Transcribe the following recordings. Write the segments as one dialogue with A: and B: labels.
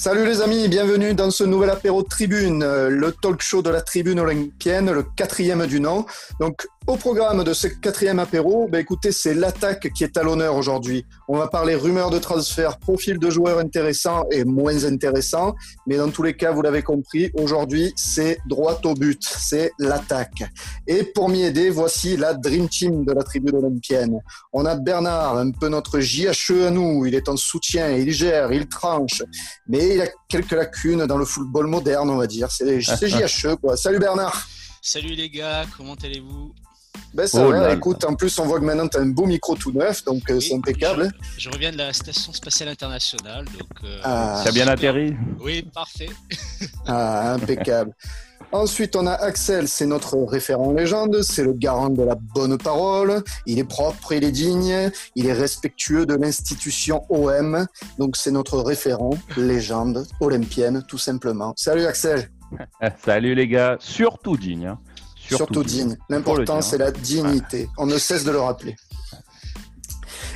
A: Salut les amis, bienvenue dans ce nouvel apéro Tribune, euh, le talk show de la Tribune olympienne, le quatrième du nom. Au programme de ce quatrième apéro, ben, écoutez, c'est l'attaque qui est à l'honneur aujourd'hui. On va parler rumeurs de transfert, profil de joueurs intéressants et moins intéressants, mais dans tous les cas, vous l'avez compris, aujourd'hui c'est droit au but, c'est l'attaque. Et pour m'y aider, voici la Dream Team de la Tribune olympienne. On a Bernard, un peu notre JHE à nous, il est en soutien, il gère, il tranche, mais il a quelques lacunes dans le football moderne, on va dire. C'est JHE, quoi. Salut Bernard.
B: Salut les gars, comment allez-vous?
A: Ben ça oh va, écoute, en plus on voit que maintenant tu as un beau micro tout neuf, donc euh, c'est impeccable.
B: Je, reviens de la Station Spatiale Internationale, donc...
C: Euh, ah, bien atterri
B: Oui, parfait.
A: ah, impeccable. Ensuite, on a Axel, c'est notre référent légende, c'est le garant de la bonne parole, il est propre, il est digne, il est respectueux de l'institution OM, donc c'est notre référent légende olympienne, tout simplement. Salut Axel
C: Salut les gars, surtout digne. Hein.
A: Surtout, digne. L'important, c'est la dignité. On ne cesse de le rappeler.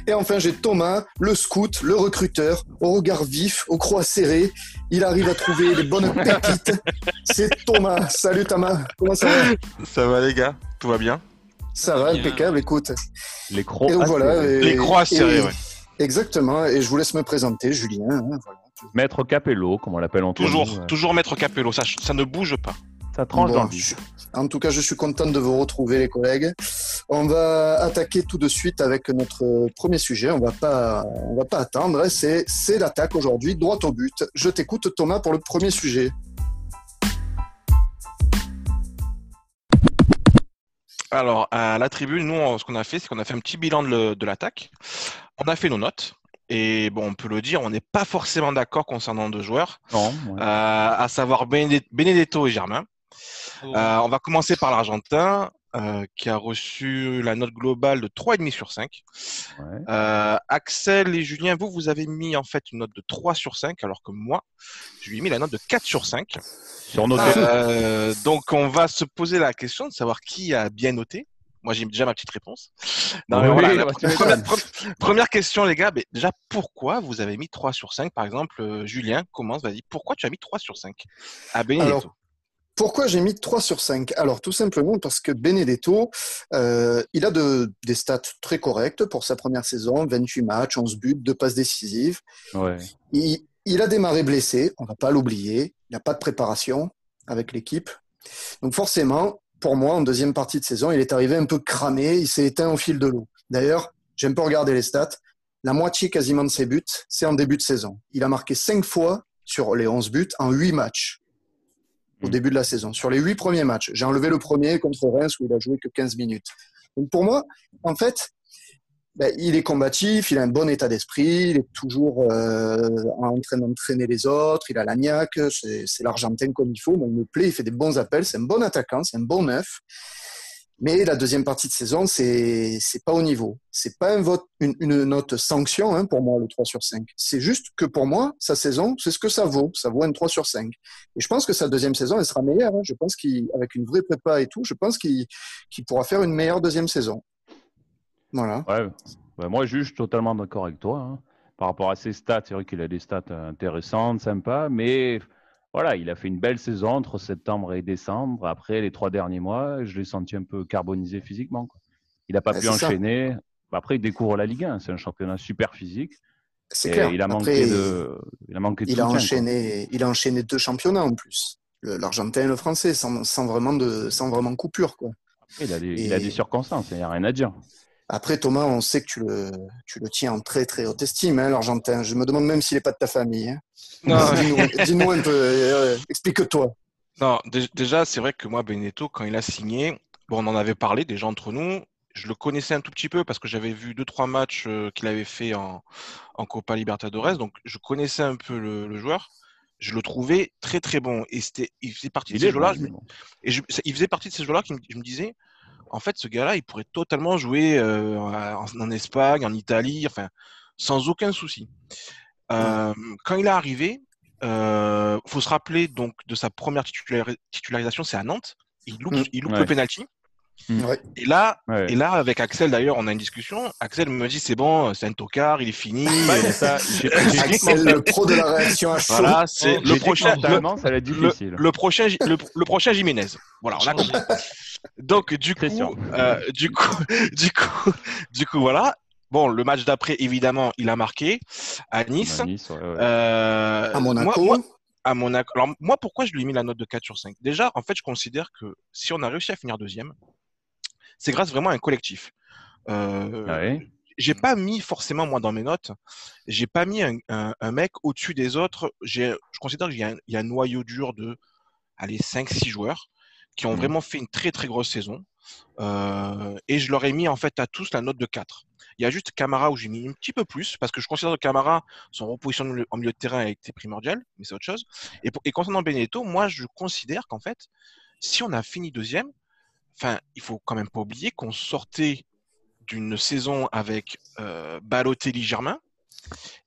A: Et enfin, j'ai Thomas, le scout, le recruteur, au regard vif, au croix serré. Il arrive à trouver les bonnes pépites. C'est Thomas. Salut Thomas. Comment ça va
D: Ça va les gars? Tout va bien?
A: Ça va, impeccable. Écoute.
C: Les croix
D: Les croix serrées, oui.
A: Exactement. Et je vous laisse me présenter, Julien. Hein,
C: Maître Capello, comme on l'appelle en
D: Toujours, toujours Maître Capello. Ça, ça ne bouge pas.
C: Ça tranche dans le
A: En tout cas, je suis content de vous retrouver, les collègues. On va attaquer tout de suite avec notre premier sujet. On va pas, on va pas attendre. C'est, c'est l'attaque aujourd'hui, droit au but. Je t'écoute, Thomas, pour le premier sujet.
D: Alors, à la tribune, nous, ce qu'on a fait, c'est qu'on a fait un petit bilan de, l'attaque. On a fait nos notes. Et bon, on peut le dire, on n'est pas forcément d'accord concernant deux joueurs,
C: non,
D: euh, à savoir Benedetto et Germain. Euh, on va commencer par l'Argentin, euh, qui a reçu la note globale de 3,5 sur 5. Euh, Axel et Julien, vous, vous avez mis en fait une note de 3 sur 5, alors que moi, je lui ai mis la note de 4 sur 5.
C: Sur
D: donc, on va se poser la question de savoir qui a bien noté. Moi, j'ai déjà ma petite réponse. première, question, les gars. déjà, pourquoi vous avez mis 3 sur 5 Par exemple, Julien commence, vas-y. Pourquoi tu as mis 3 sur 5 à Benedetto
A: pourquoi j'ai mis 3 sur 5 Alors tout simplement parce que Benedetto, euh, il a de, des stats très correctes pour sa première saison, 28 matchs, 11 buts, 2 passes décisives. Il, a démarré blessé, on ne va pas l'oublier, il n'y a pas de préparation avec l'équipe. Donc forcément, pour moi, en deuxième partie de saison, il est arrivé un peu cramé, il s'est éteint au fil de l'eau. D'ailleurs, j'ai un peu regardé les stats, la moitié quasiment de ses buts, c'est en début de saison. Il a marqué 5 fois sur les 11 buts en 8 matchs au début de la saison. Sur les huit premiers matchs, j'ai enlevé le premier contre Reims où il a joué que 15 minutes. Donc pour moi, en fait, ben, il est combatif, il a un bon état d'esprit, il est toujours euh, en train d'entraîner les autres, il a la niaque, c'est l'Argentin comme il faut. Moi, il me plaît, il fait des bons appels, c'est un bon attaquant, c'est un bon neuf. Mais la deuxième partie de saison, c'est c'est pas au niveau. C'est pas une, note sanction hein, pour moi le 3 sur 5. C'est juste que pour moi, sa saison, c'est ce que ça vaut. Ça vaut un 3 sur 5. Et je pense que sa deuxième saison, elle sera meilleure. Hein. Je pense qu'avec une vraie prépa et tout, je pense qu'il pourra faire une meilleure deuxième saison. Voilà.
C: Ouais. moi, je suis totalement d'accord avec toi. Hein. Par rapport à ses stats, c'est vrai qu'il a des stats intéressantes, sympas, mais voilà, il a fait une belle saison entre septembre et décembre. Après, les trois derniers mois, je l'ai senti un peu carbonisé physiquement. Il n'a pas pu enchaîner. Après, il découvre la Ligue 1. C'est un championnat super physique.
A: C'est clair.
C: Il a manqué de.
A: Il a manqué de il a enchaîné. Il a enchaîné deux championnats en plus, l'Argentin et le Français, sans, vraiment de, sans vraiment coupure quoi.
C: il, a des, il a des circonstances. Il n'y a rien à dire.
A: Après, Thomas, on sait que tu le, tu le tiens en très très haute estime, hein, l'Argentin. Je me demande même s'il n'est pas de ta famille. Hein. Dis-nous un peu, euh, explique-toi.
D: Non, déjà, c'est vrai que moi, Benedetto, quand il a signé, bon, on en avait parlé déjà entre nous. Je le connaissais un tout petit peu parce que j'avais vu deux trois matchs euh, qu'il avait fait en, en, Copa Libertadores, donc je connaissais un peu le, joueur. Je le trouvais très très bon et c'était, il faisait partie de ces joueurs-là. Et il faisait partie de ces joueurs-là qui je me disais, en fait, ce gars-là, il pourrait totalement jouer euh, en, Espagne, en Italie, enfin, sans aucun souci. Euh, quand il est arrivé, il euh, faut se rappeler donc de sa première titularisation, c'est à Nantes. Il loupe, mmh. le penalty.
A: Mm. Ouais.
D: Et là,
C: Ouais.
D: et là, avec Axel d'ailleurs, on a une discussion. Axel me dit c'est bon, c'est un tocard, il est fini.
C: Ouais, ça,
A: Axel, le pro de la réaction à chaud.
D: voilà, c'est le prochain. Le,
C: ça va être
D: le-
C: difficile.
D: le prochain, le, le prochain Jiménez. Voilà, on a compris. Donc du coup, euh, du coup, du coup, du coup, voilà. Bon, le match d'après, évidemment, il a marqué à Nice.
C: À Nice, ouais, ouais.
D: Euh,
A: À Monaco.
D: moi- moi- à Monaco. Alors, moi, pourquoi je lui ai mis la note de 4 sur 5 Déjà, en fait, je considère que si on a réussi à finir deuxième, c'est grâce vraiment à un collectif. Euh,
C: Ouais?
D: J'ai pas mis forcément, moi, dans mes notes, j'ai pas mis un, un- un mec au-dessus des autres. Je considère qu'il y, a un- il y a un noyau dur de allez, 5-6 joueurs qui ont
C: Mhm.
D: vraiment fait une très, très grosse saison. Euh, et je leur ai mis, en fait, à tous la note de 4. Il y a juste Camara où j'ai mis un petit peu plus, parce que je considère que Camara, son repositionnement en milieu de terrain a été primordial, mais c'est autre chose. Et, pour- et concernant Benedetto, moi, je considère qu'en fait, si on a fini deuxième, enfin, il faut quand même pas oublier qu'on sortait d'une saison avec euh, Balotelli Germain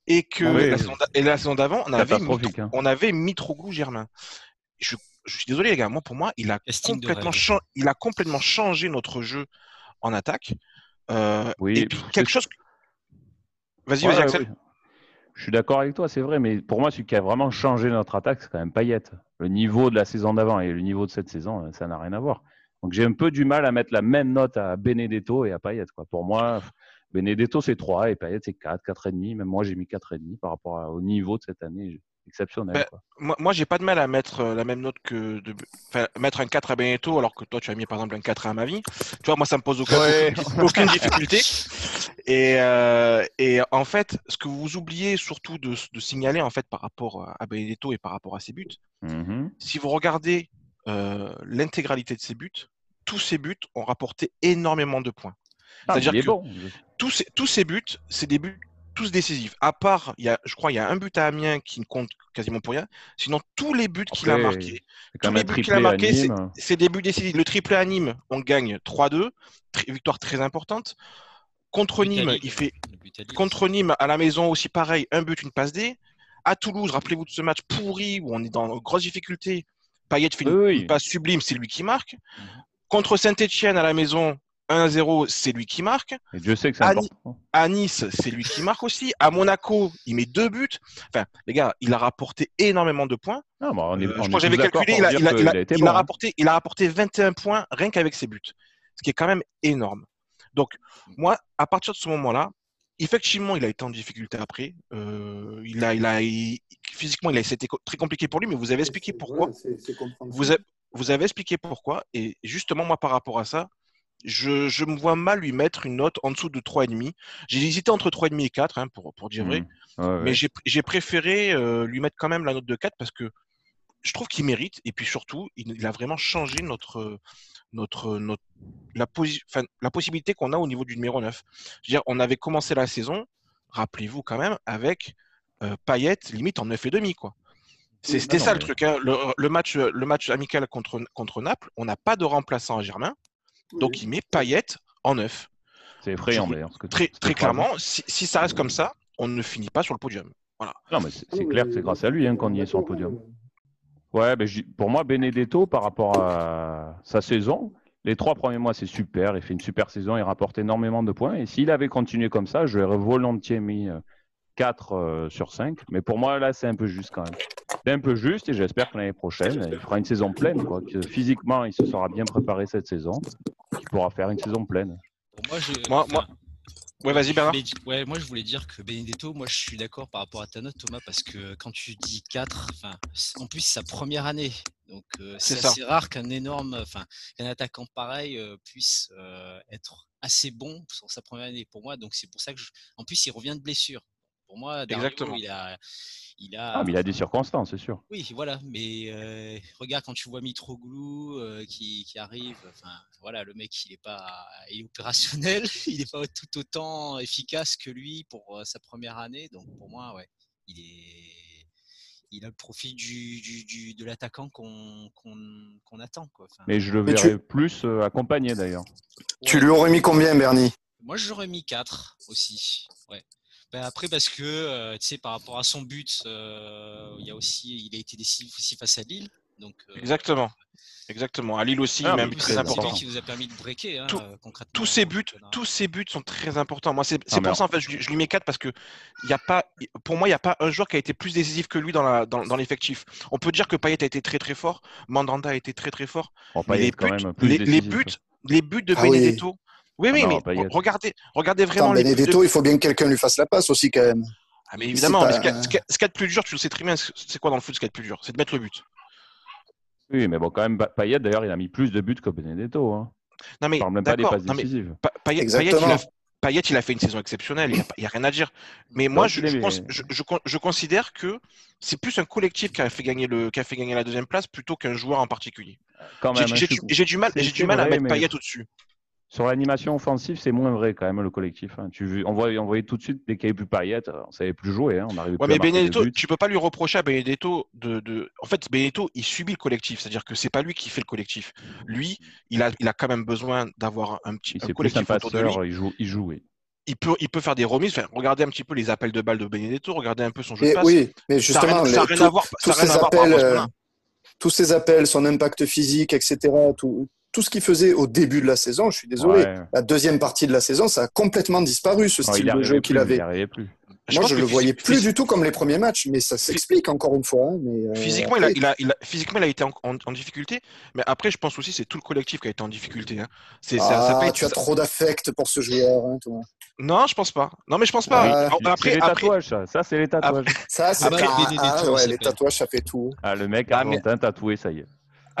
D: et que
C: Ah oui.
D: la, saison d'a- et la saison d'avant, on avait, Mitro-
C: hein.
D: on avait Mitroglou Germain. Je, je suis désolé les gars, moi pour moi, il a complètement,
B: rêve.
D: cha- il a complètement changé notre jeu en attaque. Euh,
C: Oui,
D: et puis
C: c'est-
D: quelque chose. que- Vas-y,
C: Ouais,
D: vas-y Axel.
C: oui. Je suis d'accord avec toi, c'est vrai, mais pour moi, celui qui a vraiment changé notre attaque, c'est quand même Payet. Le niveau de la saison d'avant et le niveau de cette saison, euh, ça n'a rien à voir. Donc j'ai un peu du mal à mettre la même note à Benedetto et à Payet. Quoi. Pour moi, Benedetto c'est 3 et Payet c'est 4, 4,5. Même moi j'ai mis 4,5 par rapport au niveau de cette année. Exceptionnel.
D: Ben,
C: quoi.
D: Moi, moi j'ai pas de mal à mettre euh, la même note que. De... Mettre un 4 à Benetto alors que toi tu as mis par exemple un 4 à Mavi. Tu vois, moi ça me pose aucun,
A: Ouais.
D: aucune, aucune difficulté. Et, euh, et en fait, ce que vous oubliez surtout de, de signaler en fait par rapport à Benedetto et par rapport à ses buts,
C: Mhm.
D: si vous regardez euh, l'intégralité de ses buts, tous ses buts ont rapporté énormément de points.
C: Ah,
D: C'est-à-dire
C: il est
D: que-
C: bon.
D: Tous ces, tous ces buts, c'est des buts tous décisifs. À part, il y a, je crois, il y a un but à Amiens qui ne compte quasiment pour rien. Sinon, tous les buts qu'il a marqués, tous les buts qu'il a marqués, c'est des buts décisifs. Le triplé à Nîmes, on gagne 3-2, Tri- victoire très importante. Contre Nîmes, il fait contre Nîmes à la maison aussi pareil, un but, une passe D. À Toulouse, rappelez-vous de ce match pourri où on est dans de grosses difficultés. Payet fait une,
C: Oui,
D: passe sublime, c'est lui qui marque.
B: Mhm.
D: Contre Saint-Etienne à la maison, 1-0, c'est lui qui marque.
C: Et Dieu sait que c'est important.
D: À Nice, c'est lui qui marque aussi. À Monaco, il met deux buts. Enfin, les gars, il a rapporté énormément de points.
C: Non, on est,
D: Euh,
C: on
D: je crois que j'avais calculé,
C: pour
D: il a,
C: dire
D: il a-
C: qu'il
D: il a-
C: a été
D: il
C: bon,
D: a
C: hein.
D: rapporté, il a rapporté 21 points rien qu'avec ses buts. Ce qui est quand même énorme. Donc, moi, à partir de ce moment-là, effectivement, il a été en difficulté après. Euh, il a, il a, il- physiquement, il a, c'était très compliqué pour lui, mais vous avez expliqué pourquoi. Vous, a- vous avez expliqué pourquoi. Et justement, moi, par rapport à ça, je, je me vois mal lui mettre une note en dessous de 3,5. J'ai hésité entre 3,5 et 4, hein, pour, pour dire vrai.
C: Ouais, ouais.
D: Mais j'ai j'ai préféré euh, lui mettre quand même la note de 4 parce que je trouve qu'il mérite. Et puis surtout, il, il a vraiment changé notre, notre, notre, la, posi- enfin, la possibilité qu'on a au niveau du numéro 9. Je veux dire, on avait commencé la saison, rappelez-vous quand même, avec euh, Payet limite en 9,5. quoi. C'est- C'était
C: non,
D: ça le truc. hein. Le, le match, le match amical contre, contre Naples, on n'a pas de remplaçant à Germain. Donc il met Payet en 9.
C: C'est effrayant d'ailleurs. ce que tu-
D: Très, très clairement, si, si ça reste comme ça, on ne finit pas sur le podium.
C: Non, mais c'est c'est clair que c'est grâce à lui hein, qu'on y est sur le podium. Ouais, ben, j'y- pour moi, Benedetto, par rapport à sa saison, les trois premiers mois, c'est super. Il fait une super saison, il rapporte énormément de points. Et s'il avait continué comme ça, je lui aurais volontiers mis euh, 4 euh, sur 5. Mais pour moi, là, c'est un peu juste quand même. C'est un peu juste et j'espère que l'année prochaine, il fera une saison pleine. Quoi. Que physiquement, il se sera bien préparé cette saison. Il pourra faire une saison pleine.
B: Moi, je,
D: Moi-
B: enfin,
D: moi- Ouais, vas-y Bernard.
B: ouais, moi je voulais dire que Benedetto, moi je suis d'accord par rapport à ta note Thomas, parce que quand tu dis 4, enfin, c'est- en plus c'est sa première année, donc euh,
D: C'est ça.
B: assez rare qu'un énorme, enfin, qu'un attaquant pareil euh, puisse euh, être assez bon sur sa première année pour moi, donc c'est pour ça que, je... en plus il revient de blessure. Pour moi, Dario,
D: Exactement.
B: il a, il a,
C: Ah, mais il a des circonstances, c'est sûr.
B: oui, voilà, mais euh, regarde quand tu vois Mitroglou euh, qui, qui arrive, enfin voilà, le mec il est pas, il est opérationnel, il n'est pas tout autant efficace que lui pour euh, sa première année, donc pour moi, ouais, il est, il a le profil du, du, du- de l'attaquant qu'on qu'on qu'on attend quoi. Enfin,
C: Mais je le
A: Mais tu-
C: verrai plus euh, accompagné d'ailleurs.
A: Tu lui aurais mis combien, Bernie?
B: Moi, j'aurais mis 4 aussi. Ouais. Ben, après, parce que, euh, tu sais, par rapport à son but, euh, il y a aussi, il a été décisif aussi face à Lille. Donc,
D: Exactement. Exactement. À Lille aussi, ah, même très important.
B: qui vous a permis de breaker, hein, concrètement.
D: Tous ces buts, tous ces buts sont très importants. Moi, c'est ah, pour ça en fait, je, lui mets 4 parce que il y a pas, pour moi, il n'y a pas un joueur qui a été plus décisif que lui dans la dans, dans l'effectif. On peut dire que Payet a été très très fort, Mandanda a été très très fort. mais les buts, les, buts, les buts de ah Benedetto. Oui, oui, mais regardez, regardez vraiment
A: les Benedetto, il faut bien que quelqu'un lui fasse la passe aussi quand même.
D: Ah, mais évidemment, ce qu'il y, a de plus dur, tu le sais très bien, c'est quoi dans le foot ce qu'il y a de plus dur? C'est de mettre le but.
C: Oui, mais bon, quand même, Payet, d'ailleurs, il a mis plus de buts que Benedetto. Hein.
D: Non, mais,
C: parle même pas des passes décisives.
D: Payet, il a, fait une saison exceptionnelle, il n'y a, rien à dire. Mais moi, je, je, considère que c'est plus un collectif qui a, fait gagner le, qui a fait gagner la deuxième place plutôt qu'un joueur en particulier. J'ai du mal, du mal à mettre Payet au-dessus.
C: Sur l'animation offensive, c'est moins vrai quand même le collectif. Hein. Tu, on, voyait, on voyait tout de suite dès qu'il n'y avait plus Payet, on savait plus jouer. Hein. On
D: ouais, mais Benedetto, tu peux pas lui reprocher à Benedetto de, de... En fait, Benedetto, il subit le collectif, c'est-à-dire que c'est pas lui qui fait le collectif. Lui, il a, il a quand même besoin d'avoir un petit un collectif autour de lui.
C: Il joue, il joue oui.
D: Il peut, il peut faire des remises. Enfin, regardez un petit peu les appels de balles de Benedetto, regardez un peu son jeu de
A: passe. Oui, mais justement, ça n'a rien, à voir. Tous ces appels, euh, tous ces appels, son impact physique, etc. Tout, tout ce qu'il faisait au début de la saison, je suis désolé, la deuxième partie de la saison, ça a complètement disparu, ce style de jeu qu'il avait.
C: Plus.
A: Moi, je ne le voyais plus du tout comme les premiers matchs, mais ça s'explique encore une fois. Hein, mais,
D: euh, physiquement, il a, il, a, il a, physiquement, il a été en, difficulté, mais après, je pense aussi c'est tout le collectif qui a été en difficulté. Hein.
A: C'est, ah, ça, tu as trop d'affect pour ce joueur, hein, toi.
D: Non, je pense pas. Non, mais je pense pas.
C: Ah, après, les tatouages, ça. ça c'est les tatouages.
A: ça, c'est ah, ah, ouais, les tatouages, ça fait tout.
C: Ah, le mec a ah, tatoué, ça y est.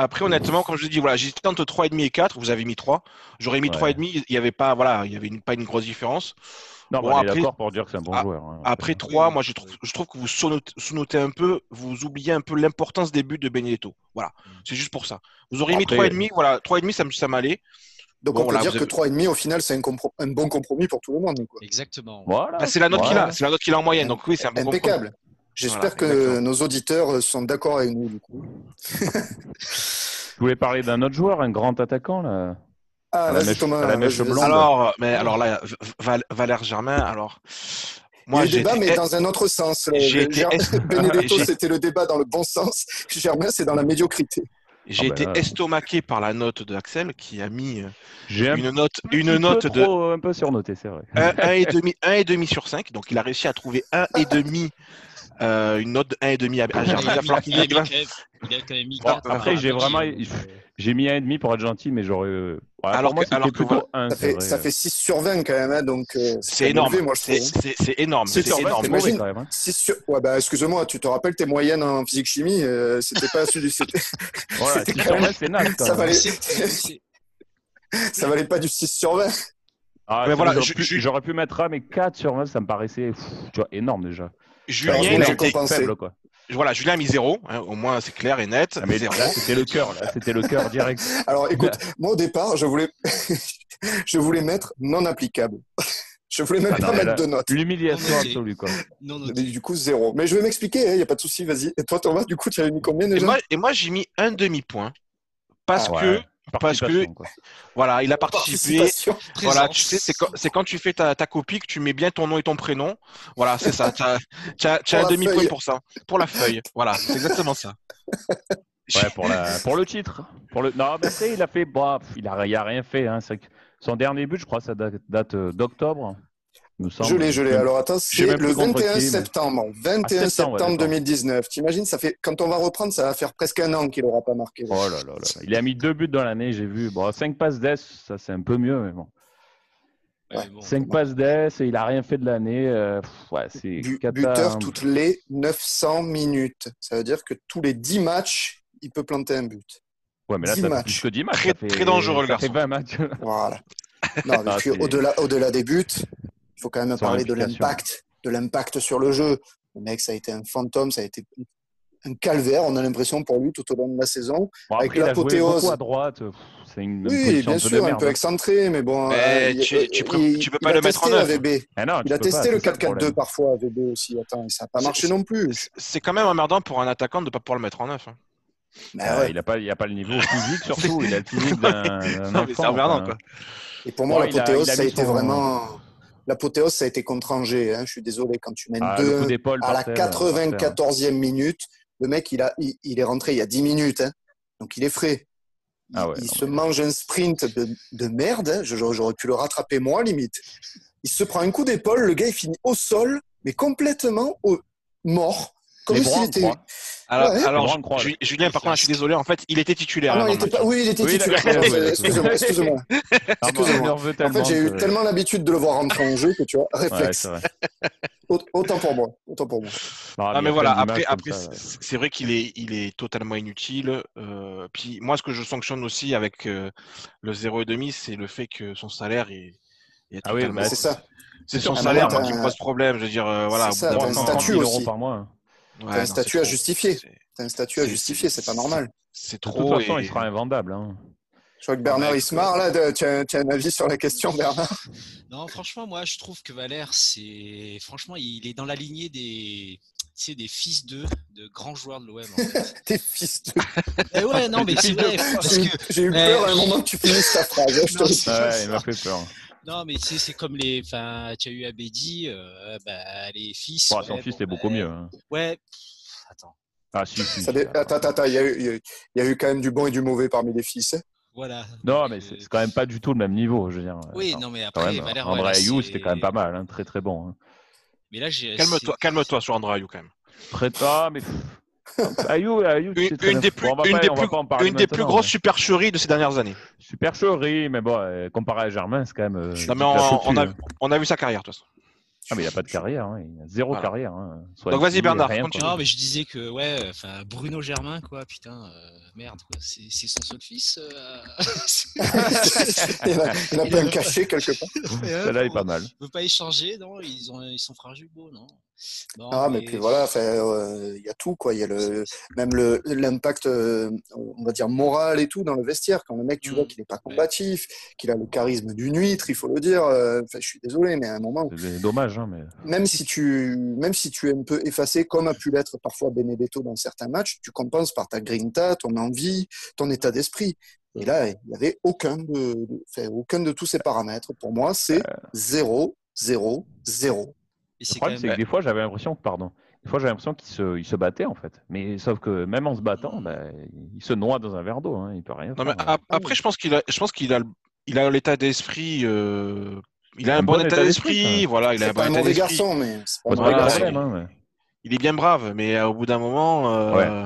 D: Après, honnêtement, comme je dis, voilà, j'hésitais entre 3,5 et 4. Vous avez mis 3. J'aurais mis 3,5. Il n'y avait pas, voilà, il y avait pas une grosse différence.
C: Non, bon, après, d'accord pour dire que c'est un bon joueur. Hein.
D: Après 3, moi, je trouve, je trouve que vous sous-notez un peu, vous oubliez un peu l'importance des buts de Benedetto. Voilà, mm. c'est juste pour ça. Vous auriez mis 3,5. Voilà, 3,5, ça, ça m'allait.
A: Donc on peut dire que 3,5 au final c'est un, un, bon compromis pour tout le monde. Quoi.
B: Exactement.
D: Voilà. Bah, c'est la note qu'il a, c'est la note qu'il a en moyenne. Donc oui, c'est un bon
A: Impeccable. J'espère que nos auditeurs sont d'accord avec nous du coup.
C: Je voulais parler d'un autre joueur, un grand attaquant là?
A: Ah, là, c'est Thomas. La
D: mèche blonde. Alors, mais alors là, Valère Germain, alors.
A: Moi, eu débat, mais dans un autre sens. Benedetto, c'était le débat dans le bon sens. Germain, c'est dans la médiocrité.
D: J'ai ah, été bah, estomaqué par la note d'Axel qui a mis euh, une note, une note de
C: un peu surnoté, c'est vrai.
D: Un, et demi, un et demi sur 5. Donc il a réussi à trouver un et demi euh, une note de 1,5 à, à
B: Germain. Il, il, a quand même mis 4.
C: après, j'ai vraiment j'ai mis 1,5 pour être gentil, mais j'aurais. Euh, ouais, alors, moi, alors que
A: plutôt 1, ça, fait, ça fait 6 sur 20 quand même, hein, donc
D: euh, c'est énorme.
C: C'est énorme.
A: C'est énorme. C'est quand même. Hein. Sur... Ouais, bah, excuse-moi, tu te rappelles tes moyennes en physique chimie euh, C'était pas celui. C'était.
C: voilà, 6 sur 20, c'est énorme.
A: Ça valait. ça valait pas du 6 sur 20.
C: Ah, mais voilà, j'aurais pu, mettre 1, mais 4 sur 20, ça me paraissait tu vois, énorme déjà.
D: Julien, il a été faible, quoi. Voilà, Julien a mis zéro, hein, au moins c'est clair et net.
C: Ah, mais c'était le cœur, là, c'était le cœur direct.
A: Alors écoute, moi au départ, je voulais, je voulais mettre non applicable. Je voulais même ah, pas mettre de notes.
C: L'humiliation absolue, quoi.
A: Non, du coup, zéro. Mais je vais m'expliquer, il hein, n'y a pas de souci, vas-y. Et toi, Thomas, du coup, tu avais mis combien déjà?
D: Et moi, moi j'ai mis un demi-point. Parce ah que parce que voilà, il a participé. Voilà, tu sais, c'est quand, quand, tu fais ta, ta, copie que tu mets bien ton nom et ton prénom. Voilà, c'est ça. Tu as, as, un demi-point pour ça, pour la feuille. Voilà, c'est exactement ça.
C: Ouais, pour, la, pour le titre. Pour le... Non, mais il a fait. Bah, il a, il a rien fait. Hein. Son dernier but, je crois, ça date, date
A: Je l'ai, je l'ai. Alors attends, c'est le 21 septembre. 21 ah, septembre 2019. T'imagines, ça fait quand on va reprendre, ça va faire presque un an qu'il n'aura pas marqué.
C: Oh là là là. Il a mis deux buts dans l'année, j'ai vu. Bon, 5 passes d'ess, ça c'est un peu mieux, mais bon. Ouais, 5 passes d'ess et il a rien fait de l'année. Euh, ouais, c'est
A: buteur hein. toutes les 900 minutes. Ça veut dire que tous les 10 matchs, il peut planter un but.
C: Ouais, mais là, ça fait plus que 10 matchs.
D: Très, très dangereux, le garçon.
C: Ça fait 20 matchs.
A: Voilà. Non, mais puis au-delà, au-delà des buts, il faut quand même parler de l'impact, de l'impact sur le jeu. Le mec, ça a été un fantôme, ça a été un calvaire, on a l'impression pour lui tout au long de la saison.
C: avec l'apothéose. à droite, c'est une
A: Oui, bien sûr, un peu hein. excentré, mais bon.
D: Euh, tu, ne peux pas le mettre en œuvre.
A: Ah il a testé le 4-4-2 parfois à VB aussi. Attends, ça n'a pas marché non plus.
D: C'est quand même emmerdant pour un attaquant de ne pas pouvoir le mettre en œuvre. Hein.
C: Bah il n'a pas, a pas le niveau physique surtout. il a le physique d'un.
D: C'est emmerdant quoi.
A: Et pour moi, l'apothéose, ça a été vraiment l'apothéose, ça a été contre Angers. Hein. Je suis désolé, quand tu mènes ah, deux à la 94e minute, Le mec, il, a, il, est rentré il y a 10 minutes, hein. donc il est frais. Il, ah se mange un sprint de, merde. Hein. J'aurais pu le rattraper moi, limite. Il se prend un coup d'épaule, le gars, il finit au sol, mais complètement mort. Comme s'il était.
D: Alors, alors Julien, par contre, je suis désolé, en fait, il était titulaire.
A: Ah non, il était pas... Oui, il était titulaire. Excusez-moi, excusez-moi. en fait, j'ai eu tellement l'habitude de le voir rentrer en jeu que tu vois, réflexe. Autant pour moi. Autant pour moi.
D: Ah, mais voilà, après, après c'est vrai qu'il est, il est totalement inutile. Euh, puis moi, ce que je sanctionne aussi avec euh, le 0,5, c'est le fait que son salaire est, est
A: ah oui, c'est ça.
D: C'est son salaire qui me pose problème. Je veux dire, euh, voilà.
A: C'est ça, un statut aussi. par mois. T'as un statut à justifier. T'as un statut à justifier, c'est pas normal.
C: C'est trop. De toute façon, il sera invendable. Hein.
A: Je crois que Bernard, il se marre là. Tu as, un avis sur la question, Bernard?
B: Non, franchement, moi, je trouve que Valère, c'est. Franchement, il est dans la lignée des. Tu des fils de, de grands joueurs de l'OM. En fait.
A: des fils de.
B: Mais ouais, non, mais c'est vrai.
A: J'ai eu peur à un moment que tu finisses ta phrase.
C: Hein, ouais, il m'a fait peur.
B: Non, mais tu sais, c'est comme les. Enfin, tu as eu Abedi, euh, bah, les fils.
C: Bon, son fils, c'est beaucoup mieux. Hein.
B: Ouais. Attends.
C: Ah, si, si.
A: Attends, attends, il y, a eu, il y, a eu quand même du bon et du mauvais parmi les fils. Hein.
B: Voilà.
C: Non, mais c'est quand même pas du tout le même niveau, je veux dire.
B: Oui, non, mais après,
C: même, Valère, André Ayou, c'était quand même pas mal, hein, très très bon. Hein.
B: Mais là, j'ai.
D: Calme-toi, calme-toi sur André Ayou quand même.
C: Très pas, mais. Ayou, Ayou,
D: une, une des plus, une des plus, une des plus grosses supercheries de ces dernières années.
C: Supercherie, mais bon, euh, comparé à Germain, c'est quand même. Euh,
D: non, mais on, a, on, a, vu sa carrière, de toute façon.
C: Ah, mais il n'y a pas de carrière, hein. il a zéro carrière. Hein.
D: Donc vas-y Bernard, continue.
B: Non, mais je disais que, ouais, enfin, Bruno Germain, quoi, putain, euh, merde, quoi, c'est son seul fils. Euh...
A: il a, a un caché quelque part.
C: Celle-là est pas mal.
B: Il ne veut pas échanger, non ils, ont, ils sont frères jumeaux, non?
A: Ah, mais... puis voilà, euh, il y a tout, quoi. Il y a le, même l'impact, euh, on va dire, moral et tout dans le vestiaire. Quand le mec, tu vois mmh. qu'il n'est pas combatif, qu'il a le charisme d'une huître, il faut le dire. Euh, enfin, je suis désolé, mais à un moment.
C: C'est dommage, hein, mais.
A: Même si, tu, même si tu es un peu effacé, comme a pu l'être parfois Benedetto dans certains matchs, tu compenses par ta grinta, ton envie, ton état d'esprit. Et là, il n'y avait aucun de, aucun de tous ces paramètres. Pour moi, c'est 0, 0, 0.
C: Le problème, c'est que des fois, j'avais l'impression, pardon, des fois, j'avais l'impression qu'il se, il se battait en fait. Mais sauf que même en se battant, bah, il se noie dans un verre d'eau. Hein, il peut rien.
D: Non, mais après, je pense qu'il a, je pense qu'il a, il a l'état d'esprit. Euh... Il a un, bon, état d'esprit, voilà. Il a un bon état d'esprit. garçon, mais hein, Il est bien brave, mais euh, au bout d'un moment, euh...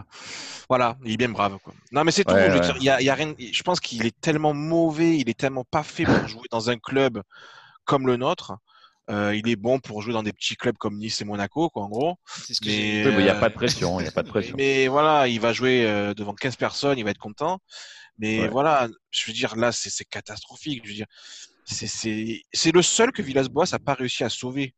D: voilà, il est bien brave. Quoi. Non, mais c'est tout. je, dire, il y a, il y a rien... je pense qu'il est tellement mauvais, il est tellement pas fait pour jouer dans un club comme le nôtre euh, il est bon pour jouer dans des petits clubs comme Nice et Monaco, quoi, en gros.
C: mais il n'y a pas de pression. Il a pas de pression.
D: Mais voilà, il va jouer euh, devant 15 personnes, il va être content. Mais voilà, je veux dire, là, c'est catastrophique. Je veux dire, c'est le seul que Villas-Boas n'a pas réussi à sauver.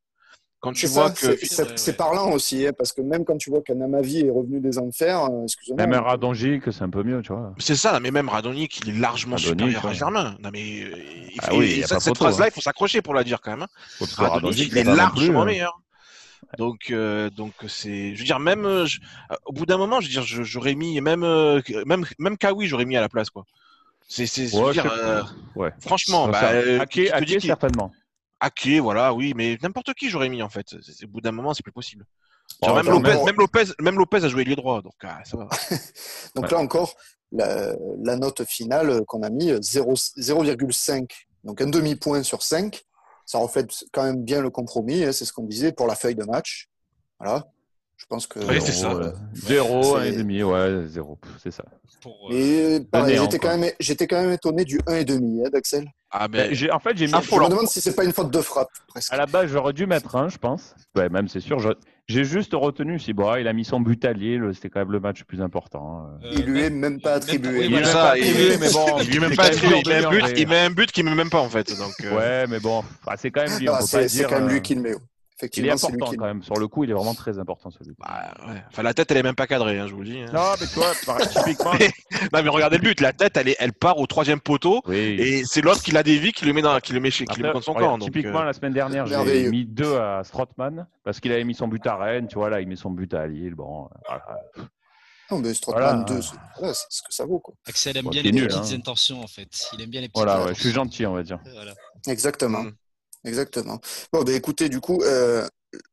A: Quand tu vois que c'est parlant aussi, hein, parce que même quand tu vois qu'un Amavi est revenu des enfers, euh, excusez-moi.
C: Même Radonjic, c'est un peu mieux, tu vois.
D: C'est ça, mais même Radonjic, il est largement supérieur à Germain. Non mais euh, ah cette, phrase-là, hein. il faut s'accrocher pour la dire quand même. Hein. Radonjic, il est largement hein. meilleur. Donc, euh, donc c'est, je veux dire, même au bout d'un moment, je veux dire, j'aurais mis même même même Kawi, j'aurais mis à la place quoi. C'est, c'est, ouais, dire, ouais. franchement, bah,
C: Ake, certainement.
D: Ake, voilà, oui, mais n'importe qui j'aurais mis en fait. Au bout d'un moment, c'est plus possible. même, Lopez, même, Lopez, a joué les droits, donc ah, ça va.
A: donc là encore, la, note finale qu'on a mis 0,5, donc un demi-point sur 5. Ça reflète quand même bien le compromis, hein, c'est ce qu'on disait pour la feuille de match. Voilà. Je pense que.
D: Oui, c'est ça.
C: 0, 1,5, ouais, 0, c'est ça.
A: Et euh, j'étais quand, même, quand même étonné du 1,5 hein, d'Axel.
C: Ah, ben, en fait, j'ai mis.
A: Je me demande si c'est pas une faute de frappe. Presque.
C: À la base, j'aurais dû mettre un, je pense. Ouais, même c'est sûr. J'ai juste retenu si bon, il a mis son but allié, c'était quand même le match le plus important.
A: Hein. il lui est même pas attribué.
D: il, lui est même pas attribué. Il met un but, il met un but qui met même pas en fait. Donc,
C: euh. Ouais, mais bon, ah, c'est quand même lui.
A: c'est quand même lui euh, qui le met
C: il est important quand même. Sur le coup, il est vraiment très important celui
D: bah, ouais. Enfin, la tête, elle est même pas cadrée, hein, je vous le dis. Hein.
C: Non, mais tu vois, typiquement.
D: non, mais regardez le but. La tête, elle, est, elle part au troisième poteau. Et c'est l'autre qui la dévie qui le met dans, qui le met chez, qui le met dans son camp.
C: typiquement, euh. la semaine dernière, j'ai mis deux à Strottmann parce qu'il avait mis son but à Rennes. Tu vois, là, il met son but à Lille. Bon,
A: Non, mais Strottmann 2, c'est ce que ça vaut. Quoi.
B: Axel aime bien les petites hein. intentions, en fait. Il aime bien les petites
C: Voilà, ouais, je suis gentil, on va dire.
A: Exactement. Mm. Exactement. Bon, ben écoutez, du coup, euh,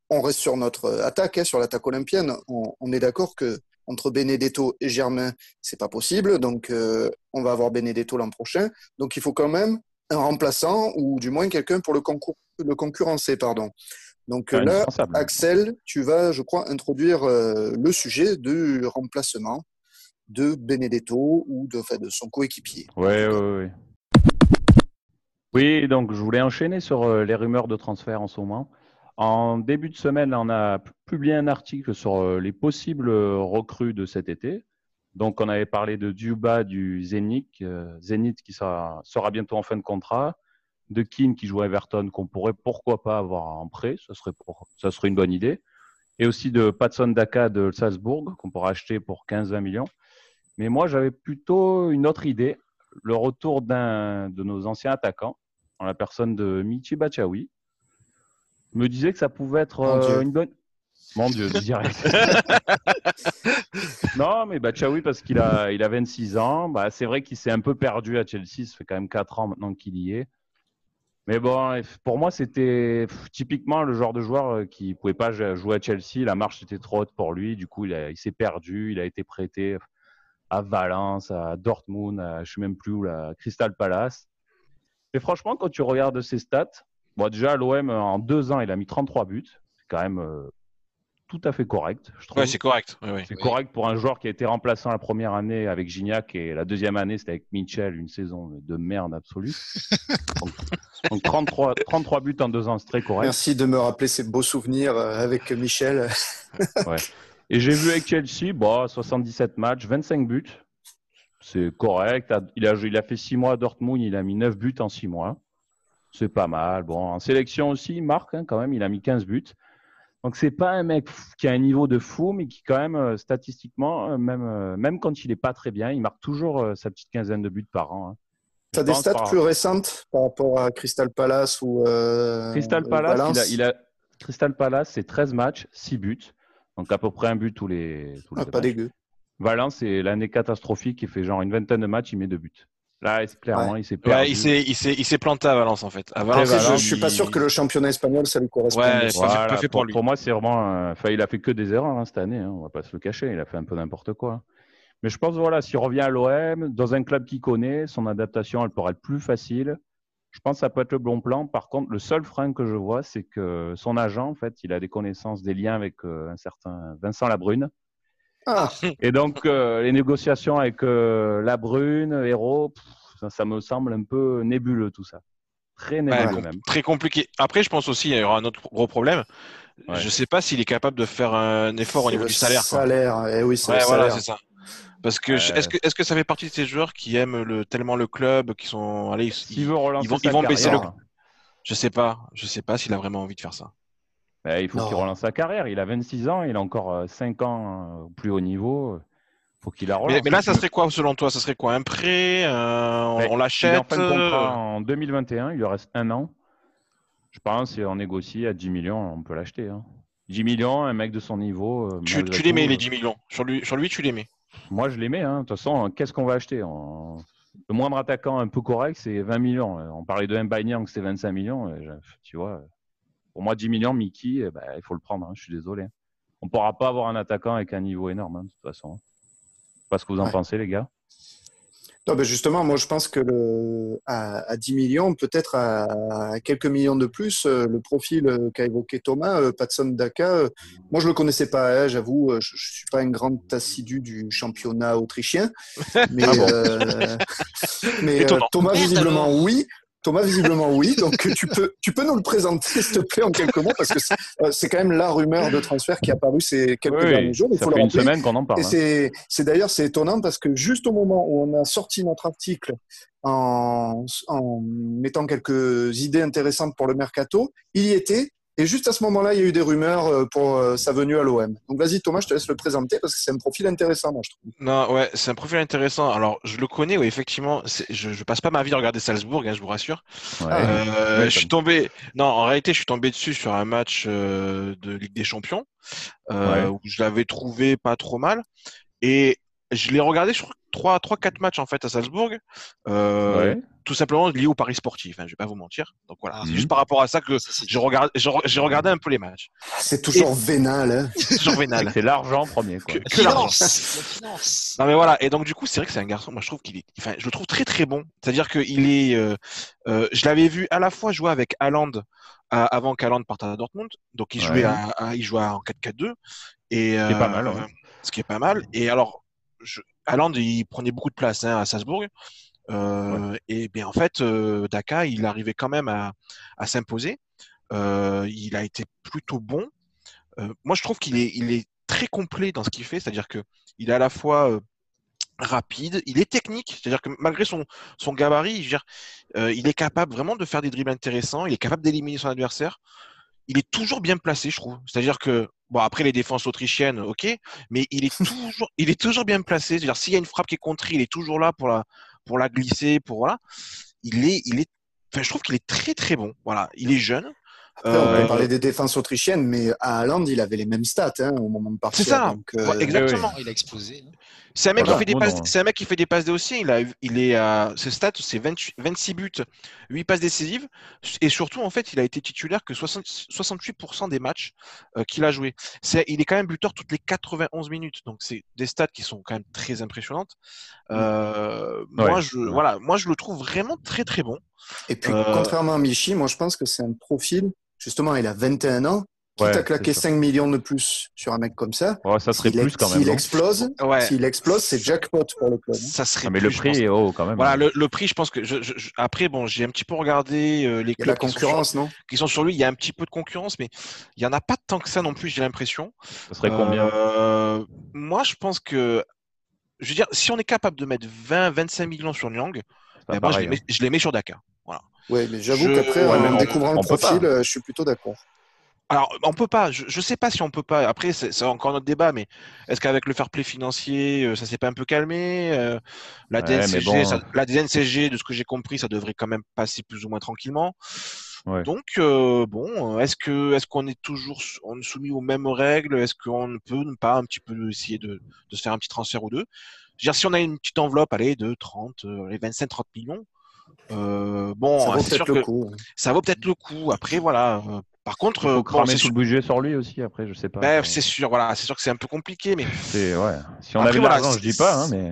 A: on reste sur notre attaque, hein, sur l'attaque olympienne. On, est d'accord que entre Benedetto et Germain, c'est pas possible. Donc, euh, on va avoir Benedetto l'an prochain. Donc, il faut quand même un remplaçant ou du moins quelqu'un pour le, concours, le concurrencer. Pardon. Donc là, Axel, tu vas, je crois, introduire euh, le sujet du remplacement de Benedetto ou de, de son coéquipier.
C: Oui, oui, oui. Oui, donc je voulais enchaîner sur euh, les rumeurs de transfert en ce moment. En début de semaine, on a publié un article sur euh, les possibles recrues de cet été. Donc, on avait parlé de Duba du Zénith, Zénith qui sera, sera bientôt en fin de contrat de Keane qui joue à Everton qu'on pourrait pourquoi pas avoir en prêt, ça serait, ça serait une bonne idée. Et aussi de Patson Daka de Salzbourg qu'on pourrait acheter pour 15-20 millions. Mais moi, j'avais plutôt une autre idée, le retour d'un de nos anciens attaquants, en la personne de Michi Bachaoui. me disait que ça pouvait être euh, une bonne. Mon Dieu, direct. non, mais Bachaoui, parce qu'il a, il a 26 ans, bah, c'est vrai qu'il s'est un peu perdu à Chelsea. Ça fait quand même 4 ans maintenant qu'il y est. Mais bon, pour moi, c'était typiquement le genre de joueur euh, qui pouvait pas jouer à Chelsea. La marche était trop haute pour lui. Du coup, il, s'est perdu. Il a été prêté à Valence, à Dortmund, à je sais même plus où, la Crystal Palace. Et franchement, quand tu regardes ses stats, bon, déjà, l'OM, en deux ans, il a mis 33 buts. C'est quand même euh, tout à fait correct, je trouve.
D: c'est correct.
C: c'est correct pour un joueur qui a été remplaçant la première année avec Gignac et la deuxième année, c'était avec Mitchell, une saison de merde absolue. donc, 33, 33 buts en deux ans, c'est très correct.
A: Merci de me rappeler ces beaux souvenirs euh, avec Michel.
C: ouais. Et j'ai vu avec Chelsea, bon, 77 matchs, 25 buts. C'est correct. Il a, il a fait 6 mois à Dortmund, il a mis 9 buts en 6 mois. C'est pas mal. Bon, en sélection aussi, il marque hein, quand même, il a mis 15 buts. Donc c'est pas un mec qui a un niveau de fou, mais qui quand même euh, statistiquement, euh, même euh, même quand il est pas très bien, il marque toujours sa petite quinzaine de buts par an. Hein.
A: Tu as des stats plus récentes par rapport à Crystal Palace ou
C: Crystal Palace, il a, Crystal Palace, c'est 13 matchs, 6 buts, donc à peu près un but tous les. Tous
A: les ah, pas dégueu.
C: Valence, c'est l'année catastrophique. Il fait genre une vingtaine de matchs, il met deux buts. Là, clairement, il s'est perdu.
D: il s'est, planté à Valence en fait. À
A: Valence, je, ne suis pas sûr que le championnat espagnol ça lui corresponde.
C: Ouais, pas fait pour, lui. Pour moi, c'est vraiment. Enfin, il a fait que des erreurs hein, cette année. Hein, on va pas se le cacher. Il a fait un peu n'importe quoi. Mais je pense voilà, s'il revient à l'OM dans un club qu'il connaît, son adaptation, elle pourrait être plus facile. Je pense que ça peut être le bon plan. Par contre, le seul frein que je vois, c'est que son agent, en fait, il a des connaissances, des liens avec euh, un certain Vincent Labrune. Ah. Et donc, euh, les négociations avec euh, Labrune, Héros, ça, me semble un peu nébuleux tout ça. Très nébuleux même.
D: Très compliqué. Après, je pense aussi qu'il y aura un autre gros problème. Je ne sais pas s'il est capable de faire un effort au niveau du salaire.
A: Salaire, eh oui, c'est
D: voilà, c'est ça. Parce que est-ce que est-ce que ça fait partie de ces joueurs qui aiment le, tellement le club, qui sont allez,
C: ils, vont,
D: ils vont baisser le. Je sais pas, je sais pas s'il a vraiment envie de faire ça.
C: Bah, il faut qu'il relance sa carrière. Il a 26 ans, il a encore 5 euh, ans euh, au plus haut niveau. Faut qu'il la
D: relance. Mais, là, ça serait quoi selon toi? Ça serait quoi? Un prêt On, bah, l'achète
C: en fin de contrat en 2021, il lui reste un an. Je pense si on négocie à 10 millions, on peut l'acheter. 10 hein. millions, un mec de son niveau.
D: Euh, tu, tu les mets, les 10 millions. Sur lui, sur lui tu les mets.
C: Moi, je les mets. Hein. De toute façon, qu'est-ce qu'on va acheter Le moindre attaquant un peu correct, c'est 20 millions. On parlait de Mbanyang, c'est 25 millions. Tu vois, pour moi, 10 millions, Mickey, eh ben, il faut le prendre. Hein, je suis désolé. On ne pourra pas avoir un attaquant avec un niveau énorme, hein, de toute façon. Pas ce que vous en pensez, les gars.
A: Non, ben justement, moi je pense que le, à, 10 millions, peut-être à, quelques millions de plus, euh, le profil euh, qu'a évoqué Thomas, euh, Patson Daka, moi je le connaissais pas, hein, j'avoue, je, ne suis pas un grand assidu du championnat autrichien, mais, ah mais Thomas visiblement oui. Thomas, visiblement oui. Donc tu peux, tu peux nous le présenter, s'il te plaît, en quelques mots, parce que c'est euh, quand même la rumeur de transfert qui est apparue ces quelques derniers jours.
C: ça fait une semaine qu'on en parle.
A: Et hein. c'est d'ailleurs c'est étonnant parce que juste au moment où on a sorti notre article en, en mettant quelques idées intéressantes pour le mercato, il y était et juste à ce moment-là, il y a eu des rumeurs euh, pour euh, sa venue à l'OM. Donc vas-y Thomas, je te laisse le présenter parce que c'est un profil intéressant, moi je trouve.
D: Non, ouais, c'est un profil intéressant. Alors je le connais, oui, effectivement. Je, ne passe pas ma vie à regarder Salzbourg, hein, je vous rassure. Euh, je suis tombé. Non, en réalité, je suis tombé dessus sur un match de Ligue des Champions où je l'avais trouvé pas trop mal. Et je l'ai regardé sur 3-4 matchs en fait à Salzbourg. Euh, tout simplement lié au paris sportif, hein, je vais pas vous mentir. Donc voilà, ah. c'est juste par rapport à ça que j'ai regardé, j'ai regardé un peu les matchs.
A: C'est toujours vénal. Hein
D: toujours vénal.
C: c'est l'argent premier. Quoi.
D: Que, l'argent. non mais voilà, et donc du coup, c'est vrai que c'est un garçon, moi je trouve qu'il est, enfin, je le trouve très très bon. C'est-à-dire qu'il est, euh, euh, je l'avais vu à la fois jouer avec Haaland avant qu'Haaland parte à Dortmund, donc il jouait, à, il jouait en 4-4-2 et
C: ce qui est pas mal.
D: Ce qui est pas mal. Et alors, je, Haaland, il prenait beaucoup de place hein, à Salzbourg. Euh, et bien en fait, euh, Daka, il arrivait quand même à, s'imposer. Euh, il a été plutôt bon. moi, je trouve qu'il est, il est très complet dans ce qu'il fait, c'est-à-dire que il est à la fois rapide, il est technique, c'est-à-dire que malgré son, son gabarit, je il est capable vraiment de faire des dribbles intéressants, il est capable d'éliminer son adversaire. Il est toujours bien placé, je trouve. C'est-à-dire que Bon, après les défenses autrichiennes, ok, mais il est toujours, il est toujours bien placé. C'est-à-dire, s'il y a une frappe qui est contrée, il est toujours là pour la, pour la glisser, pour voilà. Il est, il est, enfin, je trouve qu'il est très très bon. Voilà, il est jeune.
A: on peut euh, parler des défenses autrichiennes, mais à Haaland, il avait les mêmes stats hein, au moment de partir.
D: C'est ça,
A: euh,
D: exactement.
B: Il a explosé.
D: C'est un mec qui fait des passes, c'est un mec qui fait des passes aussi. Il a, il est à ce stade, c'est 26 buts, 8 passes décisives, et surtout en fait, il a été titulaire que 68% des matchs euh, qu'il a joué. C'est, il est quand même buteur toutes les 91 minutes, donc c'est des stats qui sont quand même très impressionnantes. Euh, moi, je, voilà, moi je le trouve vraiment très très bon.
A: Et puis, euh, contrairement à Michi, moi je pense que c'est un profil. Justement, il a 21 ans Quitte à claquer 5 millions de plus sur un mec comme ça,
C: ça serait plus quand même.
A: S'il explose, s'il explose, c'est jackpot pour le club.
D: Ça serait
C: ah, mais le prix est haut quand même.
D: Voilà, le, le, prix, je pense que je, je, après, bon, j'ai un petit peu regardé euh, les clubs
A: la concurrence,
D: qui, sont
A: sur, non?
D: qui sont sur lui. Il y a un petit peu de concurrence, mais il y en a pas tant que ça non plus. J'ai l'impression.
C: Ça serait combien?
D: Euh, Moi, je pense que, je veux dire, si on est capable de mettre 20, 25 millions sur Nyang, ben moi, je les, mets, hein. je les mets sur Dakar. Voilà.
A: Oui, mais j'avoue qu'après, ouais, même découvrant le profil, euh, je suis plutôt d'accord.
D: Alors, on peut pas. Je, ne sais pas si on peut pas. Après, c'est encore notre débat, mais est-ce qu'avec le fair play financier, euh, ça s'est pas un peu calmé euh, la, DNCG, la DNCG, de ce que j'ai compris, ça devrait quand même passer plus ou moins tranquillement. Donc, euh, bon, est-ce que est-ce qu'on est toujours on est soumis aux mêmes règles? Est-ce qu'on ne peut pas un petit peu essayer de, de se faire un petit transfert ou deux? Je veux dire, si on a une petite enveloppe, allez, de 30, les 25-30 millions, bon,
A: ça vaut peut-être le coup.
D: Ça vaut peut-être le coup. Après, voilà, par contre,
C: il faut cramer tout le budget sur lui aussi. Après, je sais pas.
D: Ben, c'est sûr, voilà, c'est sûr que c'est un peu compliqué, mais.
C: Ouais. Si on avait de l'argent, je dis pas, hein, mais.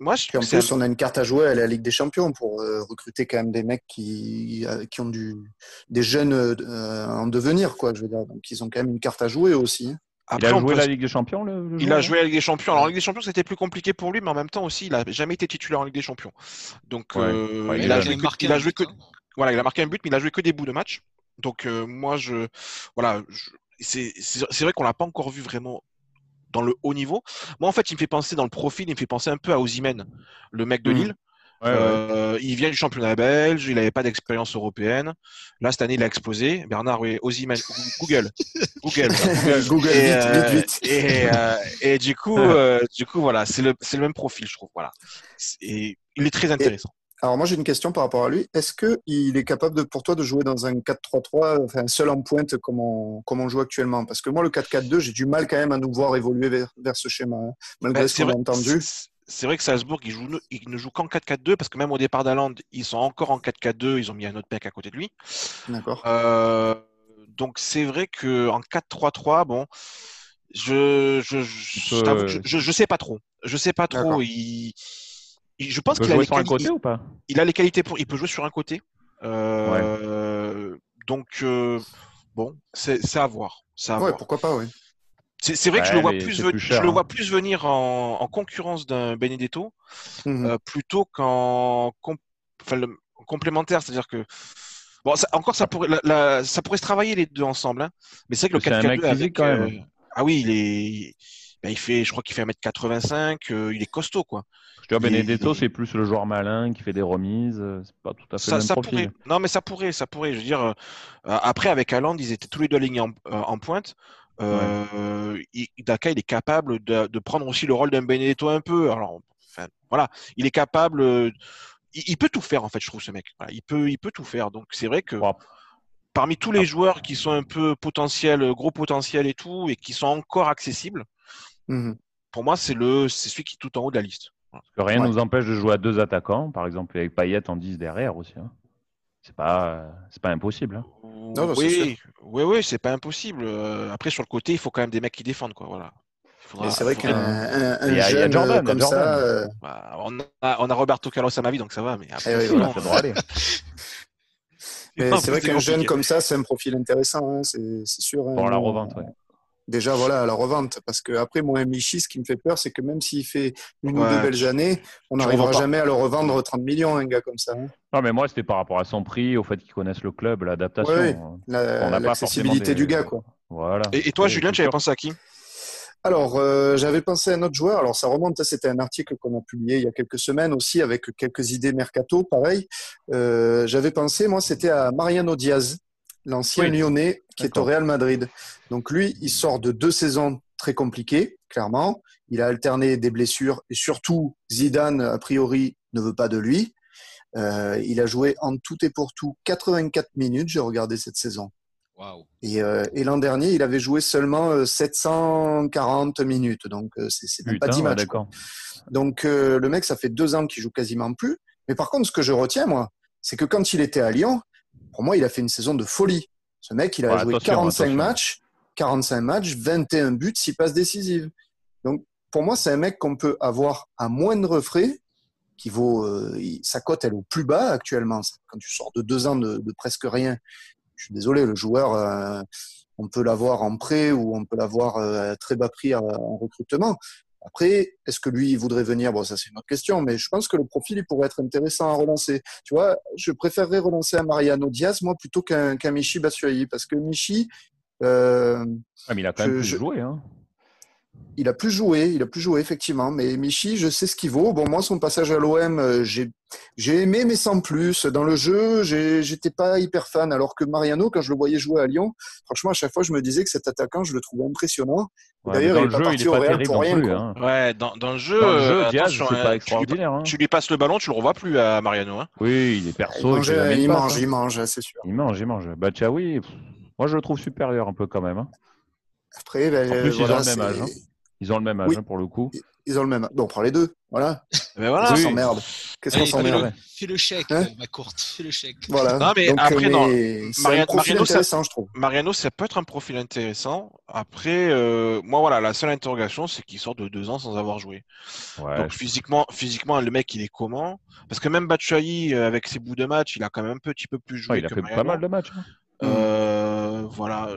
A: Moi, je. En plus, on a une carte à jouer à la Ligue des Champions pour euh, recruter quand même des mecs qui, euh, qui ont du des jeunes euh, en devenir, quoi. Je veux dire, donc ils ont quand même une carte à jouer aussi.
C: Après, il a joué la Ligue des Champions le,
D: Il a joué la Ligue des Champions. Alors, en Ligue des Champions, c'était plus compliqué pour lui, mais en même temps aussi, il n'a jamais été titulaire en Ligue des Champions. Donc, il, a joué, il a joué que. Voilà, il a marqué un but, mais il a joué que des bouts de match. Donc euh, moi, je voilà, c'est vrai qu'on l'a pas encore vu vraiment dans le haut niveau. Moi, en fait, il me fait penser dans le profil, il me fait penser un peu à Ozymen, le mec de mmh. Lille. Euh, il vient du championnat belge, il n'avait pas d'expérience européenne. Là, cette année, il a explosé. Bernard, oui, Ozymen, Google, Google,
A: Google, et, vite, vite,
D: vite. Euh, et, du coup, du coup, voilà, c'est le, le, même profil, je trouve. Voilà, et il est très intéressant.
A: Alors moi j'ai une question par rapport à lui. Est-ce qu'il est capable de, pour toi de jouer dans un 4-3-3, enfin seul en pointe comme on, comme on joue actuellement? Parce que moi le 4-4-2, j'ai du mal quand même à nous voir évoluer vers, vers ce schéma, hein, malgré ben, ce qu'on a entendu.
D: C'est vrai que Salzbourg, il, joue, il ne joue qu'en 4-4-2 parce que même au départ d'Aland, ils sont encore en 4-4-2, ils ont mis un autre mec à côté de lui.
A: D'accord.
D: Euh, donc c'est vrai qu'en 4-3-3, bon, je je je, je, je, sais pas trop. Je sais pas trop. Il je pense qu'il a les
C: qualités. ou pas?
D: Il a les qualités pour. Il peut jouer sur un côté. Euh, donc euh, bon, c'est à voir. À
A: ouais, pourquoi pas, oui.
D: C'est vrai que je le vois plus, je le vois hein. plus venir en, concurrence d'un Benedetto mmh euh, plutôt qu'en complémentaire, c'est-à-dire que bon, encore ça pourrait, ça pourrait se travailler les deux ensemble, hein. mais c'est vrai que le 4 4 avec, quand même. ah oui, il est, ben, il fait, je crois qu'il fait 1m85, il est costaud quoi.
C: Benedetto, c'est plus le joueur malin qui fait des remises. Euh, c'est pas tout à fait le même profil.
D: Non, mais ça pourrait, ça pourrait. Je veux dire, euh, après avec Haaland, ils étaient tous les deux alignés en, euh, pointe. Daka, il est capable de, prendre aussi le rôle d'un Benedetto un peu. Alors, voilà, il est capable. Il, peut tout faire en fait, je trouve ce mec. il peut, il peut tout faire. Donc c'est vrai que. Parmi tous les joueurs qui sont un peu potentiels, gros potentiel et tout, et qui sont encore accessibles, mmh pour moi, c'est le, c'est celui qui est tout en haut de la liste.
C: Que rien ne nous empêche de jouer à deux attaquants, par exemple avec Payet en 10 derrière aussi. Hein. C'est pas, c'est pas impossible. Hein.
D: Non, oui, oui, oui, c'est pas impossible. Euh, après, sur le côté, il faut quand même des mecs qui défendent, quoi. Voilà.
A: c'est vrai qu'un un, y a, jeune Jordan, comme ça. Euh,
D: bah, on, a, on a Roberto Carlos à ma vie, donc ça va. Mais après,
A: eh oui, c'est vrai qu'un jeune comme ça, c'est un profil intéressant, hein, c'est sûr.
C: Pour la revente, ouais
A: déjà voilà à la revente. Parce que après moi Michi ce qui me fait peur c'est que même s'il fait une ou deux belles années on n'arrivera jamais à le revendre 30 millions un gars comme ça hein.
C: non mais moi c'était par rapport à son prix au fait qu'il connaisse le club l'adaptation
A: l'accessibilité du gars quoi.
C: Voilà.
D: Et, toi Julien tu avais pensé à qui?
A: Alors, euh, j'avais pensé à un autre joueur. Alors, ça remonte, c'était un article qu'on a publié il y a quelques semaines aussi avec quelques idées mercato, pareil. Euh, j'avais pensé, moi, c'était à Mariano Diaz l'ancien lyonnais qui est au Real Madrid. Donc lui, il sort de deux saisons très compliquées, clairement. Il a alterné des blessures et surtout, Zidane, a priori, ne veut pas de lui. Euh, il a joué en tout et pour tout 84 minutes, j'ai regardé cette saison. Et, euh, et l'an dernier, il avait joué seulement 740 euh, minutes, donc c'est pas 10 matchs. donc le mec, ça fait deux ans qu'il joue quasiment plus. Mais par contre, ce que je retiens, moi, c'est que quand il était à Lyon, pour moi, il a fait une saison de folie. Ce mec, il a joué 45 matchs, 45 matchs, 21 buts, 6 passes décisives. Donc, pour moi, c'est un mec qu'on peut avoir à moindre frais, qui vaut euh, sa cote, elle est au plus bas actuellement. Quand tu sors de deux ans de, presque rien, je suis désolé, le joueur, euh, on peut l'avoir en prêt ou on peut l'avoir euh, à très bas prix en recrutement. Après, est-ce que lui, il voudrait venir? Bon, ça, c'est une autre question, mais je pense que le profil, il pourrait être intéressant à relancer. Tu vois, je préférerais relancer un Mariano Diaz, moi, plutôt qu'un Michi Batshuayi, parce que Michi.
C: Euh, ah, mais il a quand même joué, hein
A: il a plus joué, il a plus joué effectivement. Mais Michi, je sais ce qu'il vaut. Bon, moi, son passage à l'OM, euh, j'ai j'ai aimé, mais sans plus. Dans le jeu, j'étais pas hyper fan. Alors que Mariano, quand je le voyais jouer à Lyon, franchement, à chaque fois, je me disais que cet attaquant, je le trouvais impressionnant.
C: D'ailleurs, il est pas parti au Real pour rien.
D: hein. Ouais, dans, dans, le jeu, dans le jeu euh, Diaz, pas extraordinaire. Hein. Tu lui, passes le ballon, tu le revois plus à Mariano. Hein.
C: Oui, il est perso.
A: Il mange, il, mange, il mange, c'est sûr.
C: Il mange, il mange. Bah, oui, moi, je le trouve supérieur un peu quand même. Hein.
A: Après, ben,
C: en plus, voilà, ils ont le même âge. Hein. Ils ont le même âge hein, pour le coup.
A: Ils ont le même âge. Bon, on prend les deux. Voilà.
D: Mais voilà.
A: Qu'est-ce qu'on s'emmerde Qu'est-ce qu'on s'emmerde?
B: Fais le chèque, hein? ma courte. Fais le chèque.
A: Voilà.
D: Non, mais
A: Donc,
D: après, non.
A: Mariano, Mariano, ça, je trouve.
D: Mariano, ça peut être un profil intéressant. Après, euh, moi, voilà, la seule interrogation, c'est qu'il sort de deux ans sans avoir joué. Ouais, Donc, physiquement, physiquement, le mec, il est comment? Parce que même Batshuayi, euh, avec ses bouts de match, il a quand même un petit peu plus joué.
C: Ouais, il a fait pas mal de matchs. Hein.
D: Euh, voilà,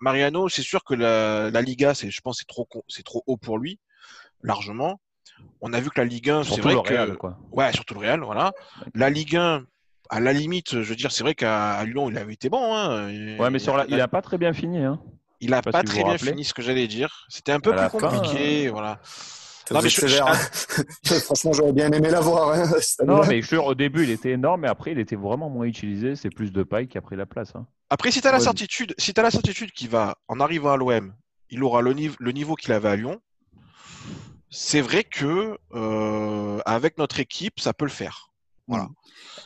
D: Mariano, c'est sûr que la, la Liga, c'est, je pense, c'est trop, c'est trop haut pour lui, largement. On a vu que la Ligue 1, c'est vrai le que, quoi. ouais, surtout le Real, voilà. La Ligue 1, à la limite, je veux dire, c'est vrai qu'à Lyon, il avait été bon. Hein.
C: Ouais, mais sur la, il a pas très bien fini. Hein.
D: Il a pas, très bien fini, ce que j'allais dire. C'était un peu plus compliqué, euh, voilà.
A: Non, mais je. Franchement, j'aurais bien aimé l'avoir. Hein,
C: non, mais je, au début, il était énorme, mais après, il était vraiment moins utilisé. C'est plus de paille qui a pris la place. Hein.
D: Après, si tu as la certitude, si as la certitude qu'il va, en arrivant à l'OM, il aura le, niveau, le niveau qu'il avait à Lyon, c'est vrai que euh, avec notre équipe, ça peut le faire. Voilà. Mm.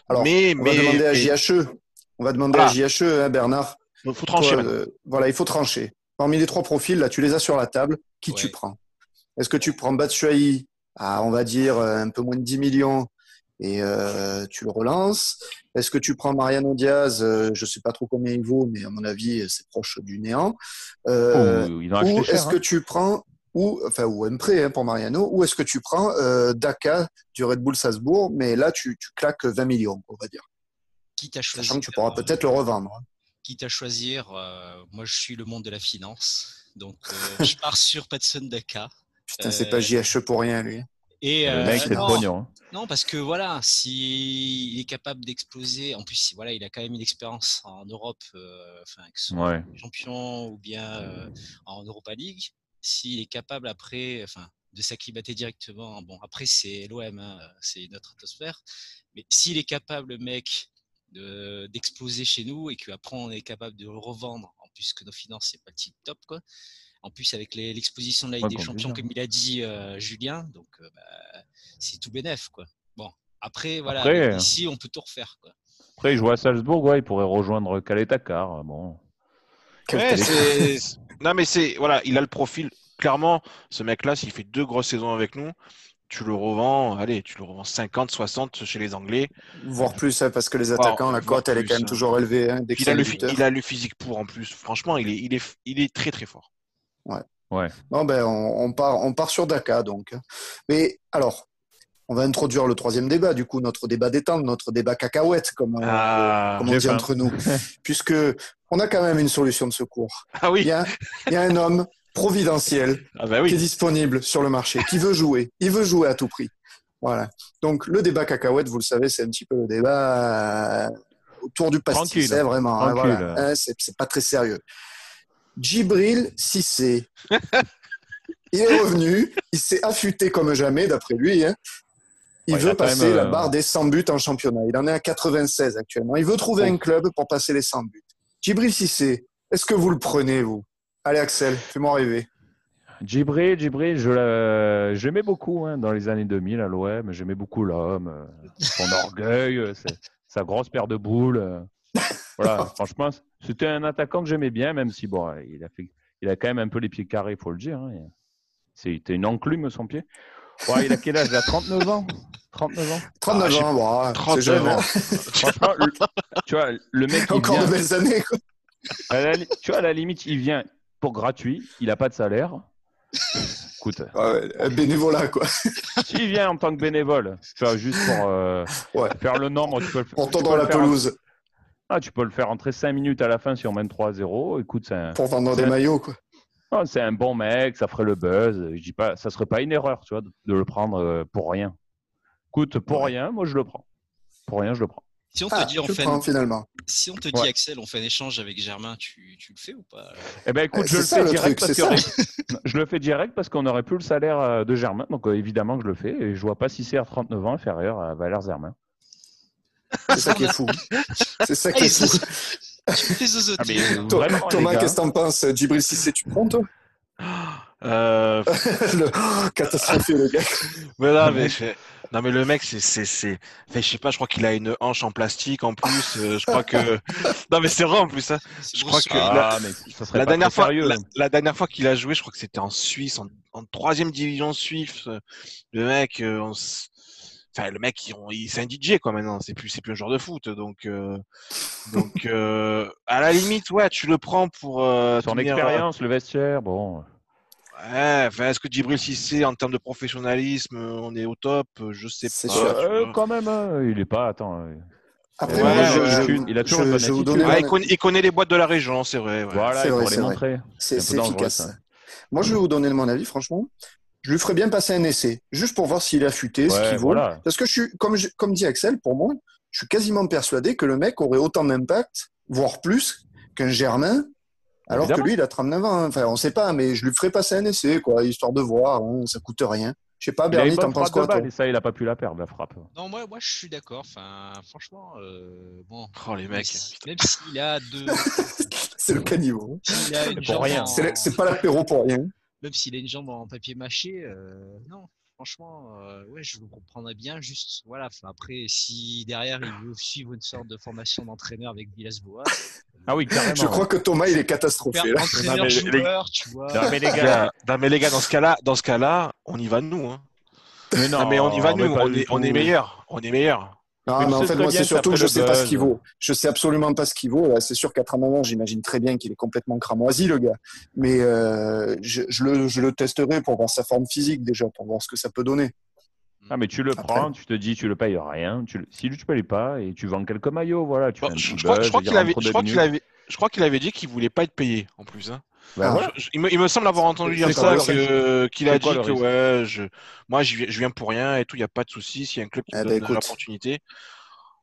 A: Alors, mais, on va demander à JHE. On va demander à JHE, Bernard.
D: Il faut trancher.
A: Euh, voilà, il faut trancher. Parmi les trois profils, là, tu les as sur la table. Qui tu prends? Est-ce que tu prends Batshuayi à, on va dire, euh, un peu moins de 10 millions et euh, tu le relances? Est-ce que tu prends Mariano Diaz euh, Je ne sais pas trop combien il vaut, mais à mon avis, c'est proche du néant.
C: Euh, ou est-ce
A: que hein. tu prends ou enfin ou un prêt hein, pour Mariano, ou est-ce que tu prends Daka du Red Bull Salzbourg, mais là tu, tu claques 20 millions, on va dire.
B: Quitte à choisir.
A: Sachant que tu pourras peut-être le revendre. Hein.
B: Quitte à choisir, moi je suis le monde de la finance, donc je pars sur Patson Daka.
A: Putain, c'est pas JHE pour rien, lui.
B: Et
C: le mec,
B: euh,
C: c'est non, pognon. Hein.
B: non, parce que voilà, s'il est capable d'exploser, en plus, voilà, il a quand même une expérience en Europe, euh, enfin, ouais. champion ou bien euh, en Europa League. S'il est capable après, enfin, de s'acclimater directement, bon, après, c'est l'OM, hein, c'est notre atmosphère, mais s'il est capable, le mec, d'exploser chez nous et qu'après on est capable de le revendre, en plus que nos finances, c'est pas le tip top, quoi en plus, avec l'exposition de la Ligue des Champions, comme il a dit euh, Julien, donc euh, bah, c'est tout bénef. Quoi. Bon, après, voilà, euh, ici, on peut tout refaire. Quoi.
C: Après, il joue à Salzbourg, ouais, il pourrait rejoindre Calais Bon.
D: non, mais c'est. Voilà, il a le profil. Clairement, ce mec-là, s'il fait deux grosses saisons avec nous, tu le revends, allez, tu le revends 50, 60 chez les Anglais.
A: Voire plus, hein, parce que les attaquants, la cote, elle est quand même hein. toujours élevée. Hein,
D: il, a le, il, a le, physique pour en plus. Franchement, il est, il est, il est très très fort.
A: Ouais. ouais. Bon, ben, on, on, part, on part sur Dakar, donc. Mais alors, on va introduire le troisième débat, du coup, notre débat détente, notre débat cacahuète, comme, ah, on dit entre nous. Puisque on a quand même une solution de secours.
D: Ah oui.
A: Il y a, il y a un homme providentiel
D: ah bah oui.
A: qui est disponible sur le marché, qui veut jouer. Il veut jouer à tout prix. Voilà. Donc, le débat cacahuète, vous le savez, c'est un petit peu le débat autour du pastis. C'est vraiment. Hein, voilà. Hein, c'est pas très sérieux. Djibril Sissé. il est revenu, il s'est affûté comme jamais, d'après lui. Hein. Il veut passer la euh, barre des 100 buts en championnat. Il en est à 96 actuellement. Il veut trouver un club pour passer les 100 buts. Djibril Sissé, est-ce que vous le prenez, vous? Allez, Axel, fais-moi rêver.
C: Djibril, Djibril, je j'aimais beaucoup hein, dans les années 2000 à l'OM. J'aimais beaucoup l'homme, euh, son orgueil, euh, sa grosse paire de boules. Voilà, franchement, c'était un attaquant que j'aimais bien, même si bon, il a fait, il a quand même un peu les pieds carrés, il faut le dire. Hein. C'était une enclume son pied. Ouais, il a quel âge Il a 39 ans? 39 ans?
A: 39 ah, ans, 39 ans.
C: Franchement, tu vois, le mec.
A: Encore
C: de
A: belles années, quoi.
C: tu vois, à la limite, il vient pour gratuit, il n'a pas de salaire. Écoute.
A: Ouais, bénévolat, quoi.
C: S'il vient en tant que bénévole, tu vois, juste pour euh, faire le nombre, tu peux le faire.
A: Pour tendre la pelouse.
C: Ah, tu peux le faire entrer 5 minutes à la fin si on mène 3-0. Écoute, c'est
A: Pour vendre des maillots, quoi.
C: Ah, c'est un bon mec, ça ferait le buzz. Je dis pas, ça serait pas une erreur, tu vois, de, le prendre euh, pour rien. Écoute, pour rien, moi je le prends. Pour rien, je le prends.
B: Si on te
A: ah,
B: dit, on fait
A: finalement.
B: Si on te dit, Axel, on fait un échange avec Germain, tu, tu le fais ou pas?
C: Eh ben, écoute, je, le fais direct parce je le fais direct parce qu'on aurait plus le salaire euh, de Germain, donc euh, évidemment que je le fais. Et je vois pas si c'est à 39 ans inférieur à Valère Germain.
A: C'est ça qui est fou. C'est ça qui est fou. Ah, Thomas, qu'est-ce que t'en penses Djibril? Cissé, tu prends toi
D: euh...
A: le... Catastrophé le gars.
D: Mais non, mais, non, mais le mec, c'est, c'est, c'est, je sais pas, je crois qu'il a une hanche en plastique en plus. Euh, je crois que, non, mais c'est vrai en plus. Hein. Je crois que
C: ah,
D: la... dernière fois, la... dernière fois qu'il a joué, je crois que c'était en Suisse, en, troisième division suisse. Le mec, euh, enfin le mec il, c'est un DJ quoi maintenant. C'est plus c'est plus un joueur de foot donc euh, donc euh, à la limite ouais tu le prends pour euh,
C: son expérience le vestiaire bon.
D: Ouais enfin est-ce que Djibril Cissé en termes de professionnalisme on est au top? Je sais pas
C: sûr, quand même hein, il est pas attends
A: après, il a toujours une
D: bonne ah, il, connaît, les boîtes de la région, c'est vrai.
C: Voilà, il pour les montrer.
A: C'est efficace. Moi, je vais vous donner mon avis, franchement je lui ferais bien passer un essai, juste pour voir s'il est affûté, ce qu'il vaut. Parce que je suis, comme, comme dit Axel, pour moi, je suis quasiment persuadé que le mec aurait autant d'impact, voire plus, qu'un Germain, alors que lui, il a 39 ans. Enfin, on ne sait pas, mais je lui ferais passer un essai, quoi, histoire de voir. Hein, ça coûte rien. Je sais pas, Bernie, t'en penses quoi
C: Et ça, il a pas pu la perdre, la frappe.
B: Non, moi, moi je suis d'accord. Enfin, franchement, euh, bon.
D: Oh, les mecs.
B: Même s'il a deux.
A: c'est le caniveau.
B: pour rien.
A: C'est pas l'apéro pour rien
B: même s'il a une jambe en papier mâché, euh, non, franchement, euh, ouais, je le comprendrais bien. Juste, voilà. Après, si derrière il veut suivre une sorte de formation d'entraîneur avec Villas-Boas.
C: Ah oui, carrément.
A: Je crois que Thomas, il est catastrophé. Là.
B: Entraîneur, joueur, tu vois.
D: Non, mais les gars, mais les gars, dans ce cas-là, dans ce cas-là, on y va nous. Hein. Mais non, mais on y va nous. On est, on est meilleur. On est meilleur.
A: Non, mais, en fait, moi, c'est surtout que je sais pas ce qu'il vaut. Je sais absolument pas ce qu'il vaut. C'est sûr qu'à moment, j'imagine très bien qu'il est complètement cramoisi, le gars. Mais euh, je, je, le, je le testerai pour voir sa forme physique déjà, pour voir ce que ça peut donner.
C: Ah, mais tu le prends, tu te dis, tu le payes rien. Tu Si tu ne payes pas et tu vends quelques maillots, voilà. Tu
D: je, crois, je crois qu'il avait, je crois qu'il avait dit qu'il voulait pas être payé en plus. Hein. Bah, il, me, semble avoir entendu dire ça, qu'il a dit que ouais, je, moi je, viens pour rien et tout, il n'y a pas de souci. S'il y a un club qui eh me ben, donne l'opportunité.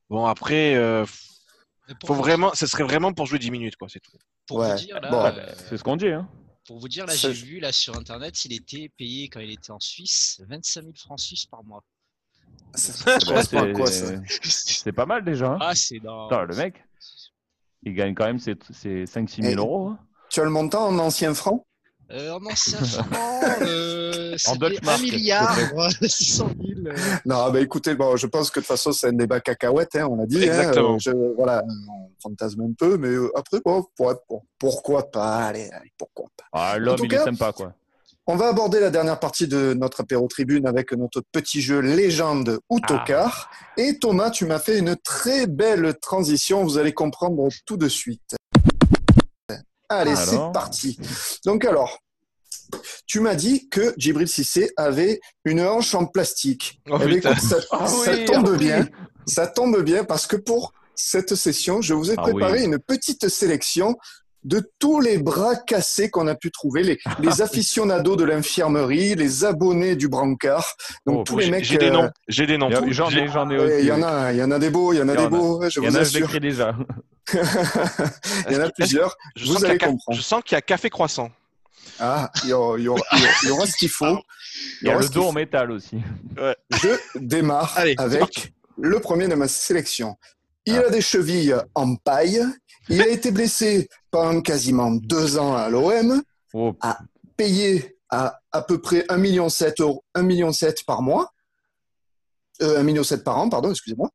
D: Bon, après, euh, faut vraiment, ce serait vraiment pour jouer 10 minutes, quoi, c'est tout.
B: Pour vous dire, là,
C: euh, c'est ce qu'on dit. Hein.
B: Pour vous dire, là, j'ai vu là sur internet, il était payé quand il était en Suisse 25 000 francs suisses par mois.
C: C'est pas mal déjà. Hein.
B: Ah, c'est dans...
C: le mec, il gagne quand même ses, 5-6 000 euros. Hein.
A: Tu as le montant en ancien francs
B: Euh, en ancien franc, euh,
C: En Dutch
B: c'était 1
C: mark,
B: milliard,
C: s'il te
B: ouais, 600 000. euh.
A: Non, bah écoutez, bon, je pense que de toute façon, c'est un débat cacahuète, hein, on l'a dit. hein,
D: Exactement.
A: euh, je- voilà, on fantasme un peu, mais euh, après, bon, pour- pour- pourquoi pas Allez, allez, pourquoi pas
C: Ah, L'homme, il
A: cas-
C: est sympa, quoi.
A: On va aborder la dernière partie de notre apéro tribune avec notre petit jeu légende ou
C: Ah.
A: tocard. Et Thomas, tu m'as fait une très belle transition. Vous allez comprendre tout de suite. Allez, c'est parti. Donc alors, tu m'as dit que Djibril Cissé avait une hanche en plastique.
D: Oh,
A: Eh bien,
D: putain.
A: écoute, ça,
C: Ah
A: ça
C: oui,
A: tombe
C: ah oui.
A: bien. Ça tombe bien parce que pour cette session, je vous ai préparé
C: oui.
A: une petite sélection de tous les bras cassés qu'on a pu trouver, les, les aficionados de l'infirmerie, les abonnés du brancard, donc
C: Oh,
A: tous les
D: J'ai
A: mecs.
D: j'ai des
A: euh,
D: noms. J'ai des noms.
C: Il J'en ai, j'en ai
A: ouais. Il y en a, il y en a des beaux, il y en a
C: Il y
A: des
C: en a.
A: beaux, je
C: Il y en
A: vous
C: a, je
A: assure.
C: l'écris déjà.
A: il y en a plusieurs.
D: Je
A: Vous
D: sens qu'il y a
A: allez comprendre.
D: Je sens qu'il y a café croissant.
A: Ah, il y aura, il y aura- il y aura ce qu'il faut.
C: Il y a le dos en métal aussi.
A: Je démarre
D: Allez,
A: avec le premier de ma sélection. Il
C: Ah.
A: a des chevilles en paille. Il a été blessé pendant quasiment deux ans à l'OM,
C: Oh,
A: Ah. payé à à peu près 1,7 million, 1,7 million par mois. Euh, 1,7 million par an, pardon, excusez-moi.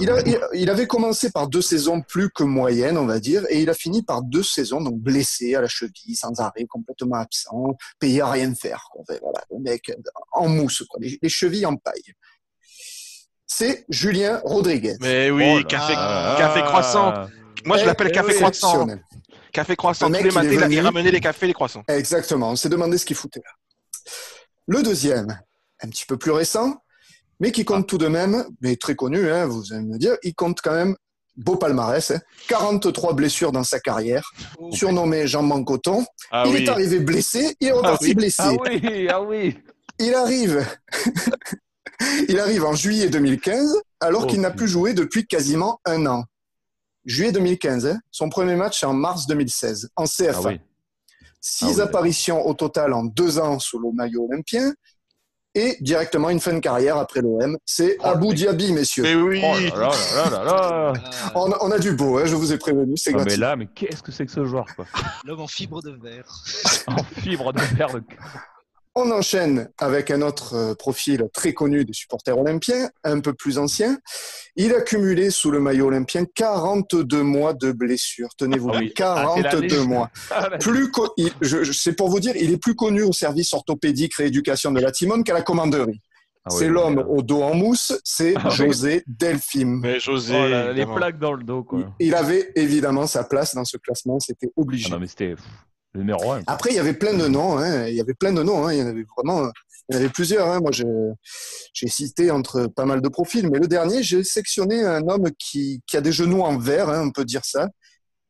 A: Il, a- il- il avait commencé par deux saisons plus que moyennes, on va dire, et il a fini par deux saisons, donc blessé à la cheville, sans arrêt, complètement absent, payé à rien faire. quoi. Enfin, voilà, le mec euh, en mousse, quoi, les, les chevilles en paille. C'est Julien Rodriguez.
D: Mais oui,
C: Oh là
D: café, café croissant. Moi, je
A: Eh,
D: l'appelle
A: eh
D: café
A: oui,
D: croissant. Café croissant. Tous les matins, il
A: venu.
D: ramenait les cafés et les croissants.
A: Exactement, on s'est demandé ce qu'il foutait là. Le deuxième, un petit peu plus récent, mais qui compte tout de même, mais très connu, hein, vous allez me dire, il compte quand même beau palmarès, hein, 43 blessures dans sa carrière,
B: Oh,
A: surnommé Jean Mancoton.
D: Ah
A: il
D: oui.
A: est arrivé blessé, il est reparti
D: oui.
A: blessé.
C: Ah oui, ah oui.
A: Il arrive, il arrive en juillet 2015, alors
C: Oh,
A: qu'il n'a plus joué depuis quasiment un an. Juillet 2015, hein, son premier match c'est en mars 2016, en CFA.
C: Ah oui.
A: Six
C: Ah oui,
A: apparitions au total en deux ans sous le maillot olympien et directement une fin de carrière après l'OM. C'est
C: Oh,
A: Abu. Dhabi, messieurs.
D: Mais oui.
C: Oh là là là
A: On, on a du beau, hein, je vous ai prévenu, c'est
C: Non, mais là, mais qu'est-ce que c'est que ce joueur, quoi?
B: L'homme en fibre de verre.
C: En fibre de verre de
A: On enchaîne avec un autre euh, profil très connu des supporters olympiens, un peu plus ancien. Il a cumulé sous le maillot olympien 42 mois de blessures. Tenez-vous
C: Ah
A: bien,
C: oui. Ah, c'est la
A: 42
C: légende.
A: mois.
C: Ah, la-
A: Plus co- il- je, je- c'est pour vous dire, il est plus connu au service orthopédique rééducation de la Timone qu'à la commanderie.
C: Ah oui,
A: c'est l'homme au dos en mousse, c'est
C: Ah oui.
A: José Delphine.
D: Mais José.
C: Oh là les plaques dans le dos, quoi.
A: Il avait évidemment sa place dans ce classement, c'était
C: Ah
A: obligé.
C: non, mais c'était le numéro un.
A: Après, il y avait plein de noms. hein. Il y avait plein de noms. hein. Il y en avait vraiment. Il y en avait plusieurs. hein. Moi, j'ai cité entre pas mal de profils, mais le dernier, j'ai sectionné un homme qui, qui a des genoux en verre, on peut dire ça.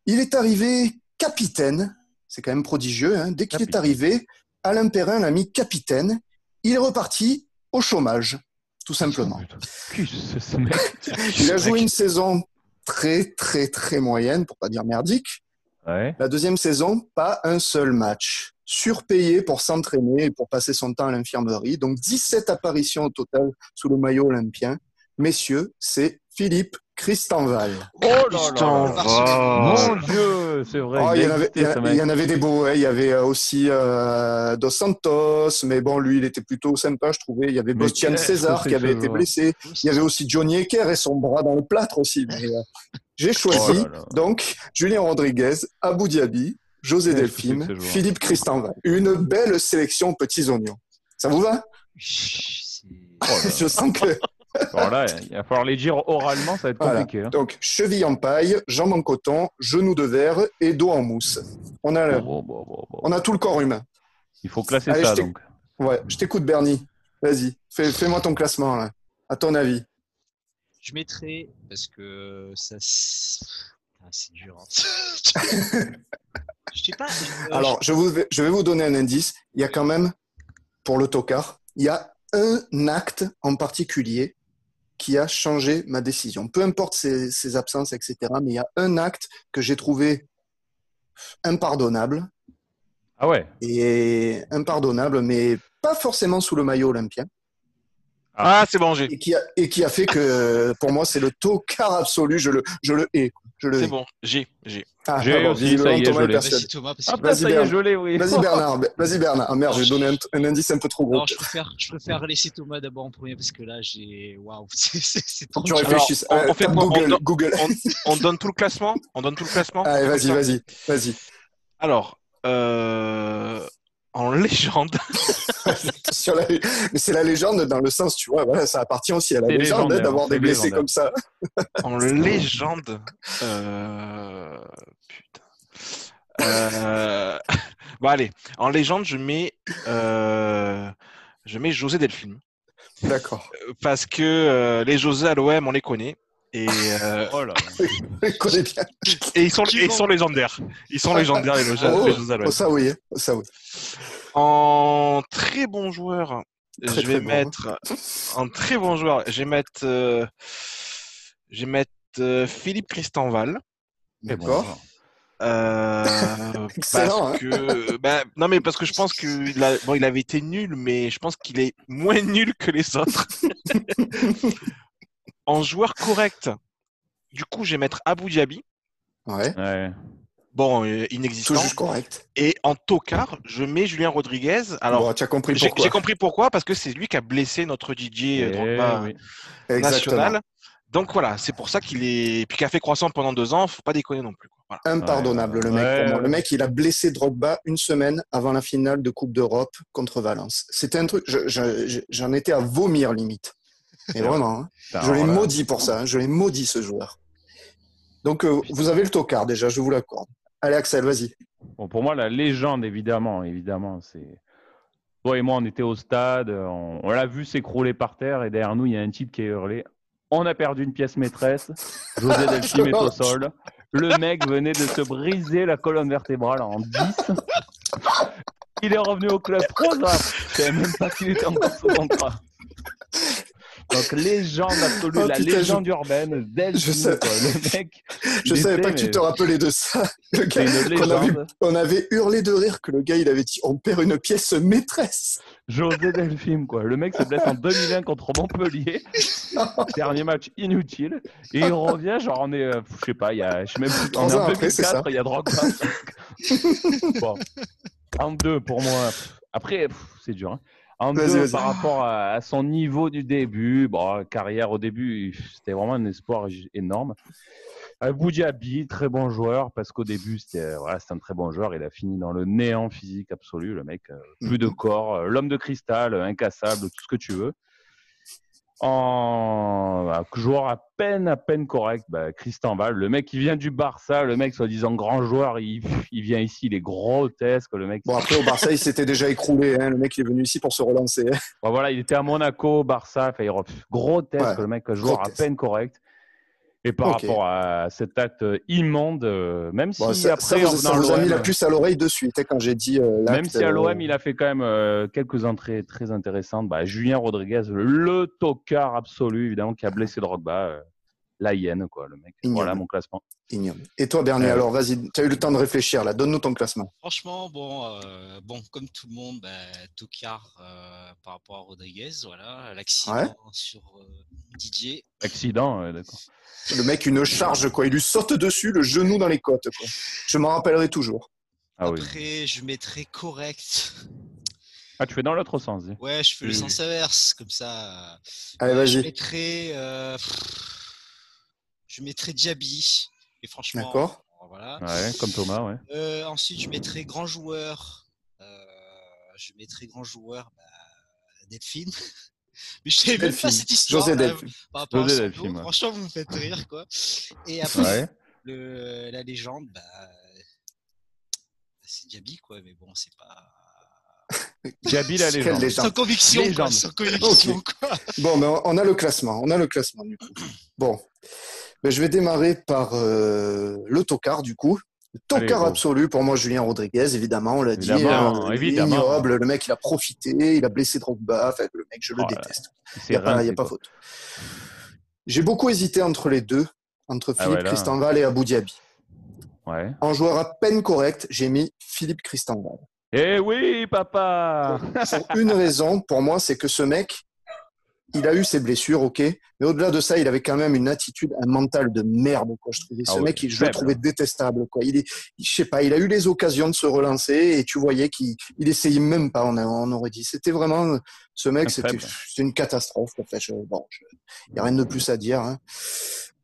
A: Il est arrivé capitaine. C'est quand même prodigieux. Dès qu'il est arrivé, Alain Perrin l'a mis capitaine. Il est reparti au chômage, tout simplement.
C: Mec
A: Il a joué une saison très, très, très moyenne, pour pas dire merdique.
C: Ouais.
A: La deuxième saison, pas un seul match. Surpayé pour s'entraîner et pour passer son temps à l'infirmerie. Donc 17 apparitions au total sous le maillot olympien. Messieurs, c'est Philippe Christenval.
C: Oh là. Mon Dieu, c'est vrai.
A: Oh, il, y avait,
C: existé,
A: il y en-
C: ce
A: il
C: mec.
A: y en avait des beaux. hein. Il y avait euh, aussi euh, Dos Santos, mais bon, lui, il était plutôt sympa, je trouvais. Il y avait Bostian César qui avait été blessé. Il y avait aussi Johnny Ecker et son bras dans le plâtre aussi. Mais, euh, j'ai choisi
C: Oh là là.
A: donc Julien Rodriguez, Abou Diaby, José Delphine, Philippe Christenval. Une belle sélection petits oignons. Ça vous va?
C: Oh.
A: Je sens que
C: Alors là, il va falloir les dire oralement, ça va être
A: Voilà.
C: compliqué. hein.
A: donc cheville en paille, jambes en coton, genoux de verre et dos en mousse. On a le-
C: Bon, bon, bon, bon, bon.
A: on a tout le corps humain.
C: Il faut classer
A: Allez,
C: ça, donc.
A: Ouais, je t'écoute Bernie. Vas-y, fais, fais-moi ton classement là. À ton avis.
B: Je mettrai, parce que ça. Ah, c'est dur. hein. je sais pas. euh,
A: Alors, je, vous, vais- je vais vous donner un indice. Il y a quand même, pour le tocard, il y a un acte en particulier qui a changé ma décision. Peu importe ses, ses absences, etc. Mais il y a un acte que j'ai trouvé impardonnable.
C: Ah ouais
A: Et impardonnable, mais pas forcément sous le maillot olympien.
D: Ah, c'est bon, j'ai.
A: Et qui a, et qui a fait que, pour moi, c'est le tocard absolu. Je le, je le hais.
D: C'est bon, j'ai. J'ai.
C: Ah, j'ai aussi, ça y est, je l'ai.
B: Vas-y Thomas,
C: parce que... ça y est, je l'ai, oui.
A: Vas-y Bernard, vas-y Bernard. Ah merde, j'ai donné un, un, indice un peu trop gros.
B: Non, je préfère, je préfère laisser Thomas d'abord en premier parce que là, j'ai... Waouh, c'est trop
A: Tu réfléchis. on, on, fait Google.
D: On,
A: Google.
D: On, donne tout le classement? On donne tout le classement?
A: Allez, vas-y, vas-y, vas-y.
D: Alors, euh, en légende.
A: Mais c'est la légende dans le sens, tu vois, voilà, ça appartient aussi à la légende hein, d'avoir des blessés comme ça.
D: en légende. Euh... Putain. Euh... Bon, allez, en légende, je mets, euh... je mets José Delphine.
A: D'accord.
D: Parce que euh, les José à l'OM, on les connaît. Et, euh...
A: oh là. bien.
D: et ils sont, ils sont légendaires. Ils sont légendaires, les José,
A: oh,
D: les José à l'OM.
A: Oh, ça oui, ça oui.
D: En très bon joueur, très, je vais mettre en très bon joueur, je vais mettre, euh, je vais mettre euh, Philippe Christenval.
A: D'accord.
D: Euh,
A: Excellent,
D: parce que, bah, non mais parce que je pense qu'il a, bon, il avait été nul, mais je pense qu'il est moins nul que les autres. en joueur correct, du coup, je vais mettre Abu Dhabi.
A: Ouais.
C: ouais.
D: Bon, euh, inexistant.
A: Juste correct.
D: Et en tocard, je mets Julien Rodriguez. Alors,
A: bon, tu as compris
D: j'ai,
A: pourquoi.
D: j'ai compris pourquoi, parce que c'est lui qui a blessé notre DJ
C: Eh
D: Drogba
C: oui.
D: national. Donc voilà, c'est pour ça qu'il est. Puis qu'il a fait croissant pendant deux ans, faut pas déconner non plus. Voilà.
A: Impardonnable, le mec.
C: Ouais,
A: pour moi. Le mec, il a blessé Drogba une semaine avant la finale de Coupe d'Europe contre Valence. C'était un truc, je- je- je- j'en étais à vomir limite. Mais vraiment, hein.
C: Putain,
A: je l'ai maudit pour ça. hein. Je l'ai maudit ce joueur. Donc, euh, vous avez le tocard déjà, je vous l'accorde. Allez, Axel, vas-y.
C: Bon, pour moi, la légende, évidemment, évidemment, c'est. Toi et moi, on était au stade, on, on l'a vu s'écrouler par terre, et derrière nous, il y a un type qui a hurlé. On a perdu une pièce maîtresse. José Delphine est au sol. Le mec venait de se briser la colonne vertébrale en 10. Il est revenu au club trois ans. Je savais même pas qu'il était encore sous contrat. Donc, légende absolue,
A: Oh,
C: la
A: putain,
C: légende urbaine, Delphine,
A: Je sais-
C: quoi. Le mec.
A: Je savais pas que tu te rappelais de ça. Le gars, avait, on avait hurlé de rire que le gars, il avait dit on perd une pièce maîtresse.
C: José Delphine, quoi. Le mec se blesse en 2001 contre Montpellier. Dernier match inutile. Et il revient, genre, on est, euh, je sais pas, il y a, je sais même plus, on
A: Trois
C: est en
A: ans après, c'est
C: 2004,
A: ça.
C: il y a Drogba. bon. En deux, pour moi. Après, c'est dur. hein. En deux, par rapport à, à son niveau du début, bon, carrière au début, c'était vraiment un espoir énorme. Abu Dhabi, très bon joueur, parce qu'au début, c'était voilà, un très bon joueur. Il a fini dans le néant physique absolu, le mec. euh, plus de corps, euh, l'homme de cristal, euh, incassable, tout ce que tu veux. En voilà, joueur à peine, à peine correct, bah, Christian Val, le mec qui vient du Barça, le mec soi-disant grand joueur, il, il vient ici, il est grotesque, le mec.
A: Bon, après, au Barça, il s'était déjà écroulé. hein. Le mec, il est venu ici pour se relancer. hein.
C: Bon, voilà, il était à Monaco, Barça, enfin, grotesque,
A: Ouais,
C: le mec, joueur
A: grotesque.
C: à peine correct. Et par rapport à cet acte euh, immonde, euh, même si
A: ça,
C: après,
A: ça,
C: en
A: vous, ça
C: venant
A: vous a mis la puce à l'oreille de suite quand j'ai dit. euh,
C: Même si à l'OM, il a fait quand même quelques entrées très intéressantes. Bah, Julien Rodriguez, le tocard absolu, évidemment, qui a blessé Drogba. Euh, la hyène, quoi, le mec.
A: Ignoble.
C: Voilà mon classement.
A: ignoble. Et toi, Bernier,
C: Ouais.
A: alors, vas-y, tu as eu le temps de réfléchir, là. Donne-nous ton classement.
B: Franchement, bon, euh, bon, comme tout le monde, bah, Tocard euh, par rapport à Rodriguez, voilà, l'accident
A: Ouais.
B: sur euh, Didier.
C: Accident, euh, d'accord.
A: Le mec, une charge, quoi. Il lui saute dessus, le genou dans les côtes, quoi. Je m'en rappellerai toujours.
C: Ah oui.
B: Après, je mettrai correct.
C: Ah, tu fais dans l'autre sens. dis.
B: Ouais, je fais le sens inverse, comme ça.
A: Allez,
B: Euh, Je
A: vas-y.
B: mettrai, euh, je mettrai Diaby. Et franchement,
A: D'accord.
B: voilà.
C: Ouais, comme Thomas, ouais.
B: Euh, ensuite, je mettrai grand joueur. Euh, je mettrai grand joueur bah, Delphine. Mais je savais même pas cette histoire.
A: José
B: là,
A: Delphine.
B: par rapport
C: José
B: à
C: Delphine, ouais.
B: Franchement, vous me faites rire, quoi. Et après,
C: Ouais.
B: le, la légende, bah, c'est Diaby, quoi. Mais bon, c'est pas.
C: Diaby, la légende.
A: légende.
B: Sans conviction, quoi.
C: Légende.
B: Sans conviction, quoi.
A: Bon, ben, on a le classement. On a le classement, du coup. Bon. Ben, je vais démarrer par euh, le tocard, du coup. Le tocard absolu, pour moi, Julien Rodriguez, évidemment, on l'a dit.
C: Évidemment,
A: euh,
C: évidemment.
A: ignoble. Le mec, il a profité, il a blessé Drogba. Enfin, le mec, je le
C: Oh
A: déteste. Il n'y a, pas, y a pas faute. J'ai beaucoup hésité entre les deux, entre
C: Ah
A: Philippe
C: ouais.
A: Christenval et Abu Dhabi.
C: Ouais.
A: En joueur à peine correct, j'ai mis Philippe Christenval.
C: Eh oui, papa
A: Pour une raison, pour moi, c'est que ce mec, il a eu ses blessures, ok, mais au-delà de ça, il avait quand même une attitude, un mental de merde, quoi. Je trouvais ce ah mec, je le trouvais détestable, quoi. Il est, je sais pas, il a eu les occasions de se relancer et tu voyais qu'il, il essayait même pas. On, on aurait dit, c'était vraiment ce mec, c'était, une catastrophe. En fait, bon, il y a rien de plus à dire. Hein.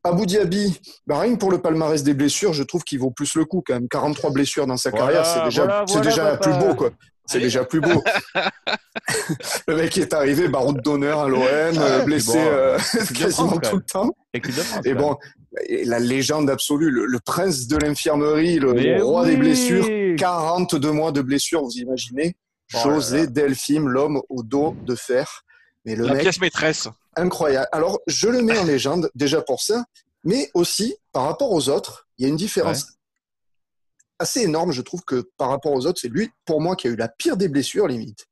A: Abu Dhabi, bah rien que pour le palmarès des blessures, je trouve qu'il vaut plus le coup quand même. 43 blessures dans sa carrière, c'est déjà, c'est déjà plus beau quoi. C'est déjà plus beau. le mec est arrivé, baroud d'honneur à l'OM, euh, blessé euh, quasiment tout le temps. Et bon, la légende absolue, le, prince de l'infirmerie, le, roi des blessures, 42 mois de blessures, vous imaginez oh José Delphine, l'homme au dos de fer.
D: Mais le la pièce maîtresse.
A: Incroyable. Alors, je le mets en légende, déjà pour ça, mais aussi par rapport aux autres, il y a une différence assez énorme, je trouve, que par rapport aux autres, c'est lui, pour moi, qui a eu la pire des blessures, limite.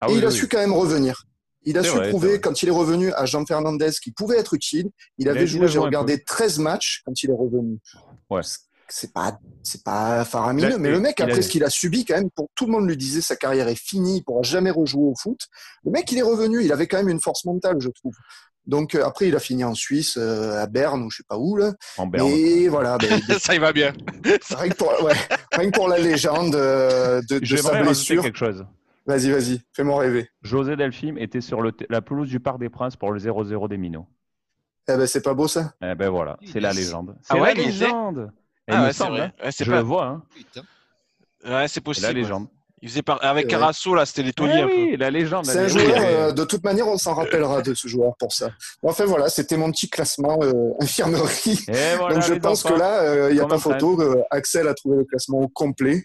A: Ah et il a su quand même revenir. Il a su prouver, quand il est revenu à Jean Fernandez, qu'il pouvait être utile. Il avait joué, j'ai regardé 13 matchs quand il est revenu.
C: Ouais.
A: C'est pas, c'est pas faramineux, mais le mec, après ce qu'il a subi, quand même, pour tout le monde lui disait sa carrière est finie, il pourra jamais rejouer au foot. Le mec, il est revenu, il avait quand même une force mentale, je trouve. Donc euh, après, il a fini en Suisse, euh, à Berne ou je sais pas où là.
C: En Berne.
A: Et voilà. Ben,
D: ça y va bien.
A: rien, que pour, ouais, rien que pour la légende euh, de, de sa blessure.
C: quelque chose.
A: Vas-y, vas-y, fais-moi rêver.
C: José Delphine était sur le la pelouse du Parc des Princes pour le 0-0 des Minots.
A: Eh ben c'est pas beau ça.
C: Eh ben voilà, c'est la légende. Ah c'est la légende. Ah ouais, c'est vrai. Hein. je le vois. Hein.
D: Ouais, c'est possible.
C: La légende.
D: Il faisait avec Carasso, là, c'était les tauliers
C: oui, la légende.
A: C'est un joueur, euh, de toute manière, on s'en rappellera de ce joueur pour ça. Enfin voilà, c'était mon petit classement euh, infirmerie. Donc je pense que là, euh, il n'y a pas photo. Axel a trouvé le classement au complet.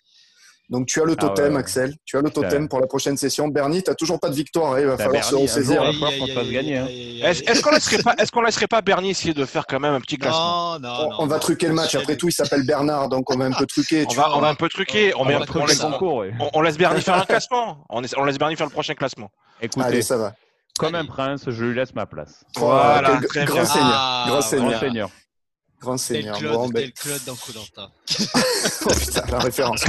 A: Donc tu as le ah totem, Axel. Tu as le totem pour la prochaine session. Bernie, tu n'as toujours pas de victoire. Hein, il va bah, falloir se ressaisir.
D: Est-ce qu'on laisserait pas, est-ce qu'on laisserait pas Bernie essayer de faire quand même un petit classement
B: non, non,
A: on, va truquer le match. Après tout, il s'appelle Bernard, donc on va un peu truquer.
D: On va, on va un peu truquer. On, met un peu concours. On, laisse Bernie faire un classement. On, laisse Bernie faire le prochain classement.
C: Écoutez,
A: Allez, ça va.
C: Comme un prince, je lui laisse ma place.
A: Voilà, grand, seigneur. Ah, grand
C: seigneur.
A: Grand seigneur.
B: Tel Claude, ben... Claude dans
A: oh putain, la référence.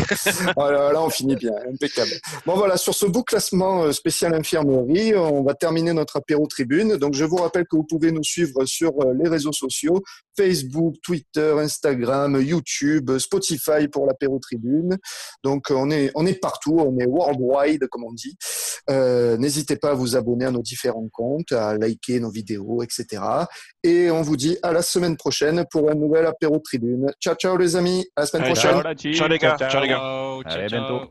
A: voilà, là, on finit bien, impeccable. Bon voilà, sur ce beau classement euh, spécial infirmerie, on va terminer notre apéro tribune. Donc je vous rappelle que vous pouvez nous suivre sur euh, les réseaux sociaux, Facebook, Twitter, Instagram, YouTube, Spotify pour l'apéro tribune. Donc on est on est partout, on est worldwide comme on dit. Euh, N'hésitez pas à vous abonner à nos différents comptes, à liker nos vidéos, etc. Et on vous dit à la semaine prochaine pour un nouvel apéro tribune. Ciao, ciao les amis. À la semaine prochaine.
D: Ciao, ciao, les gars. Ciao, les gars.
C: Ciao, Allez, bientôt.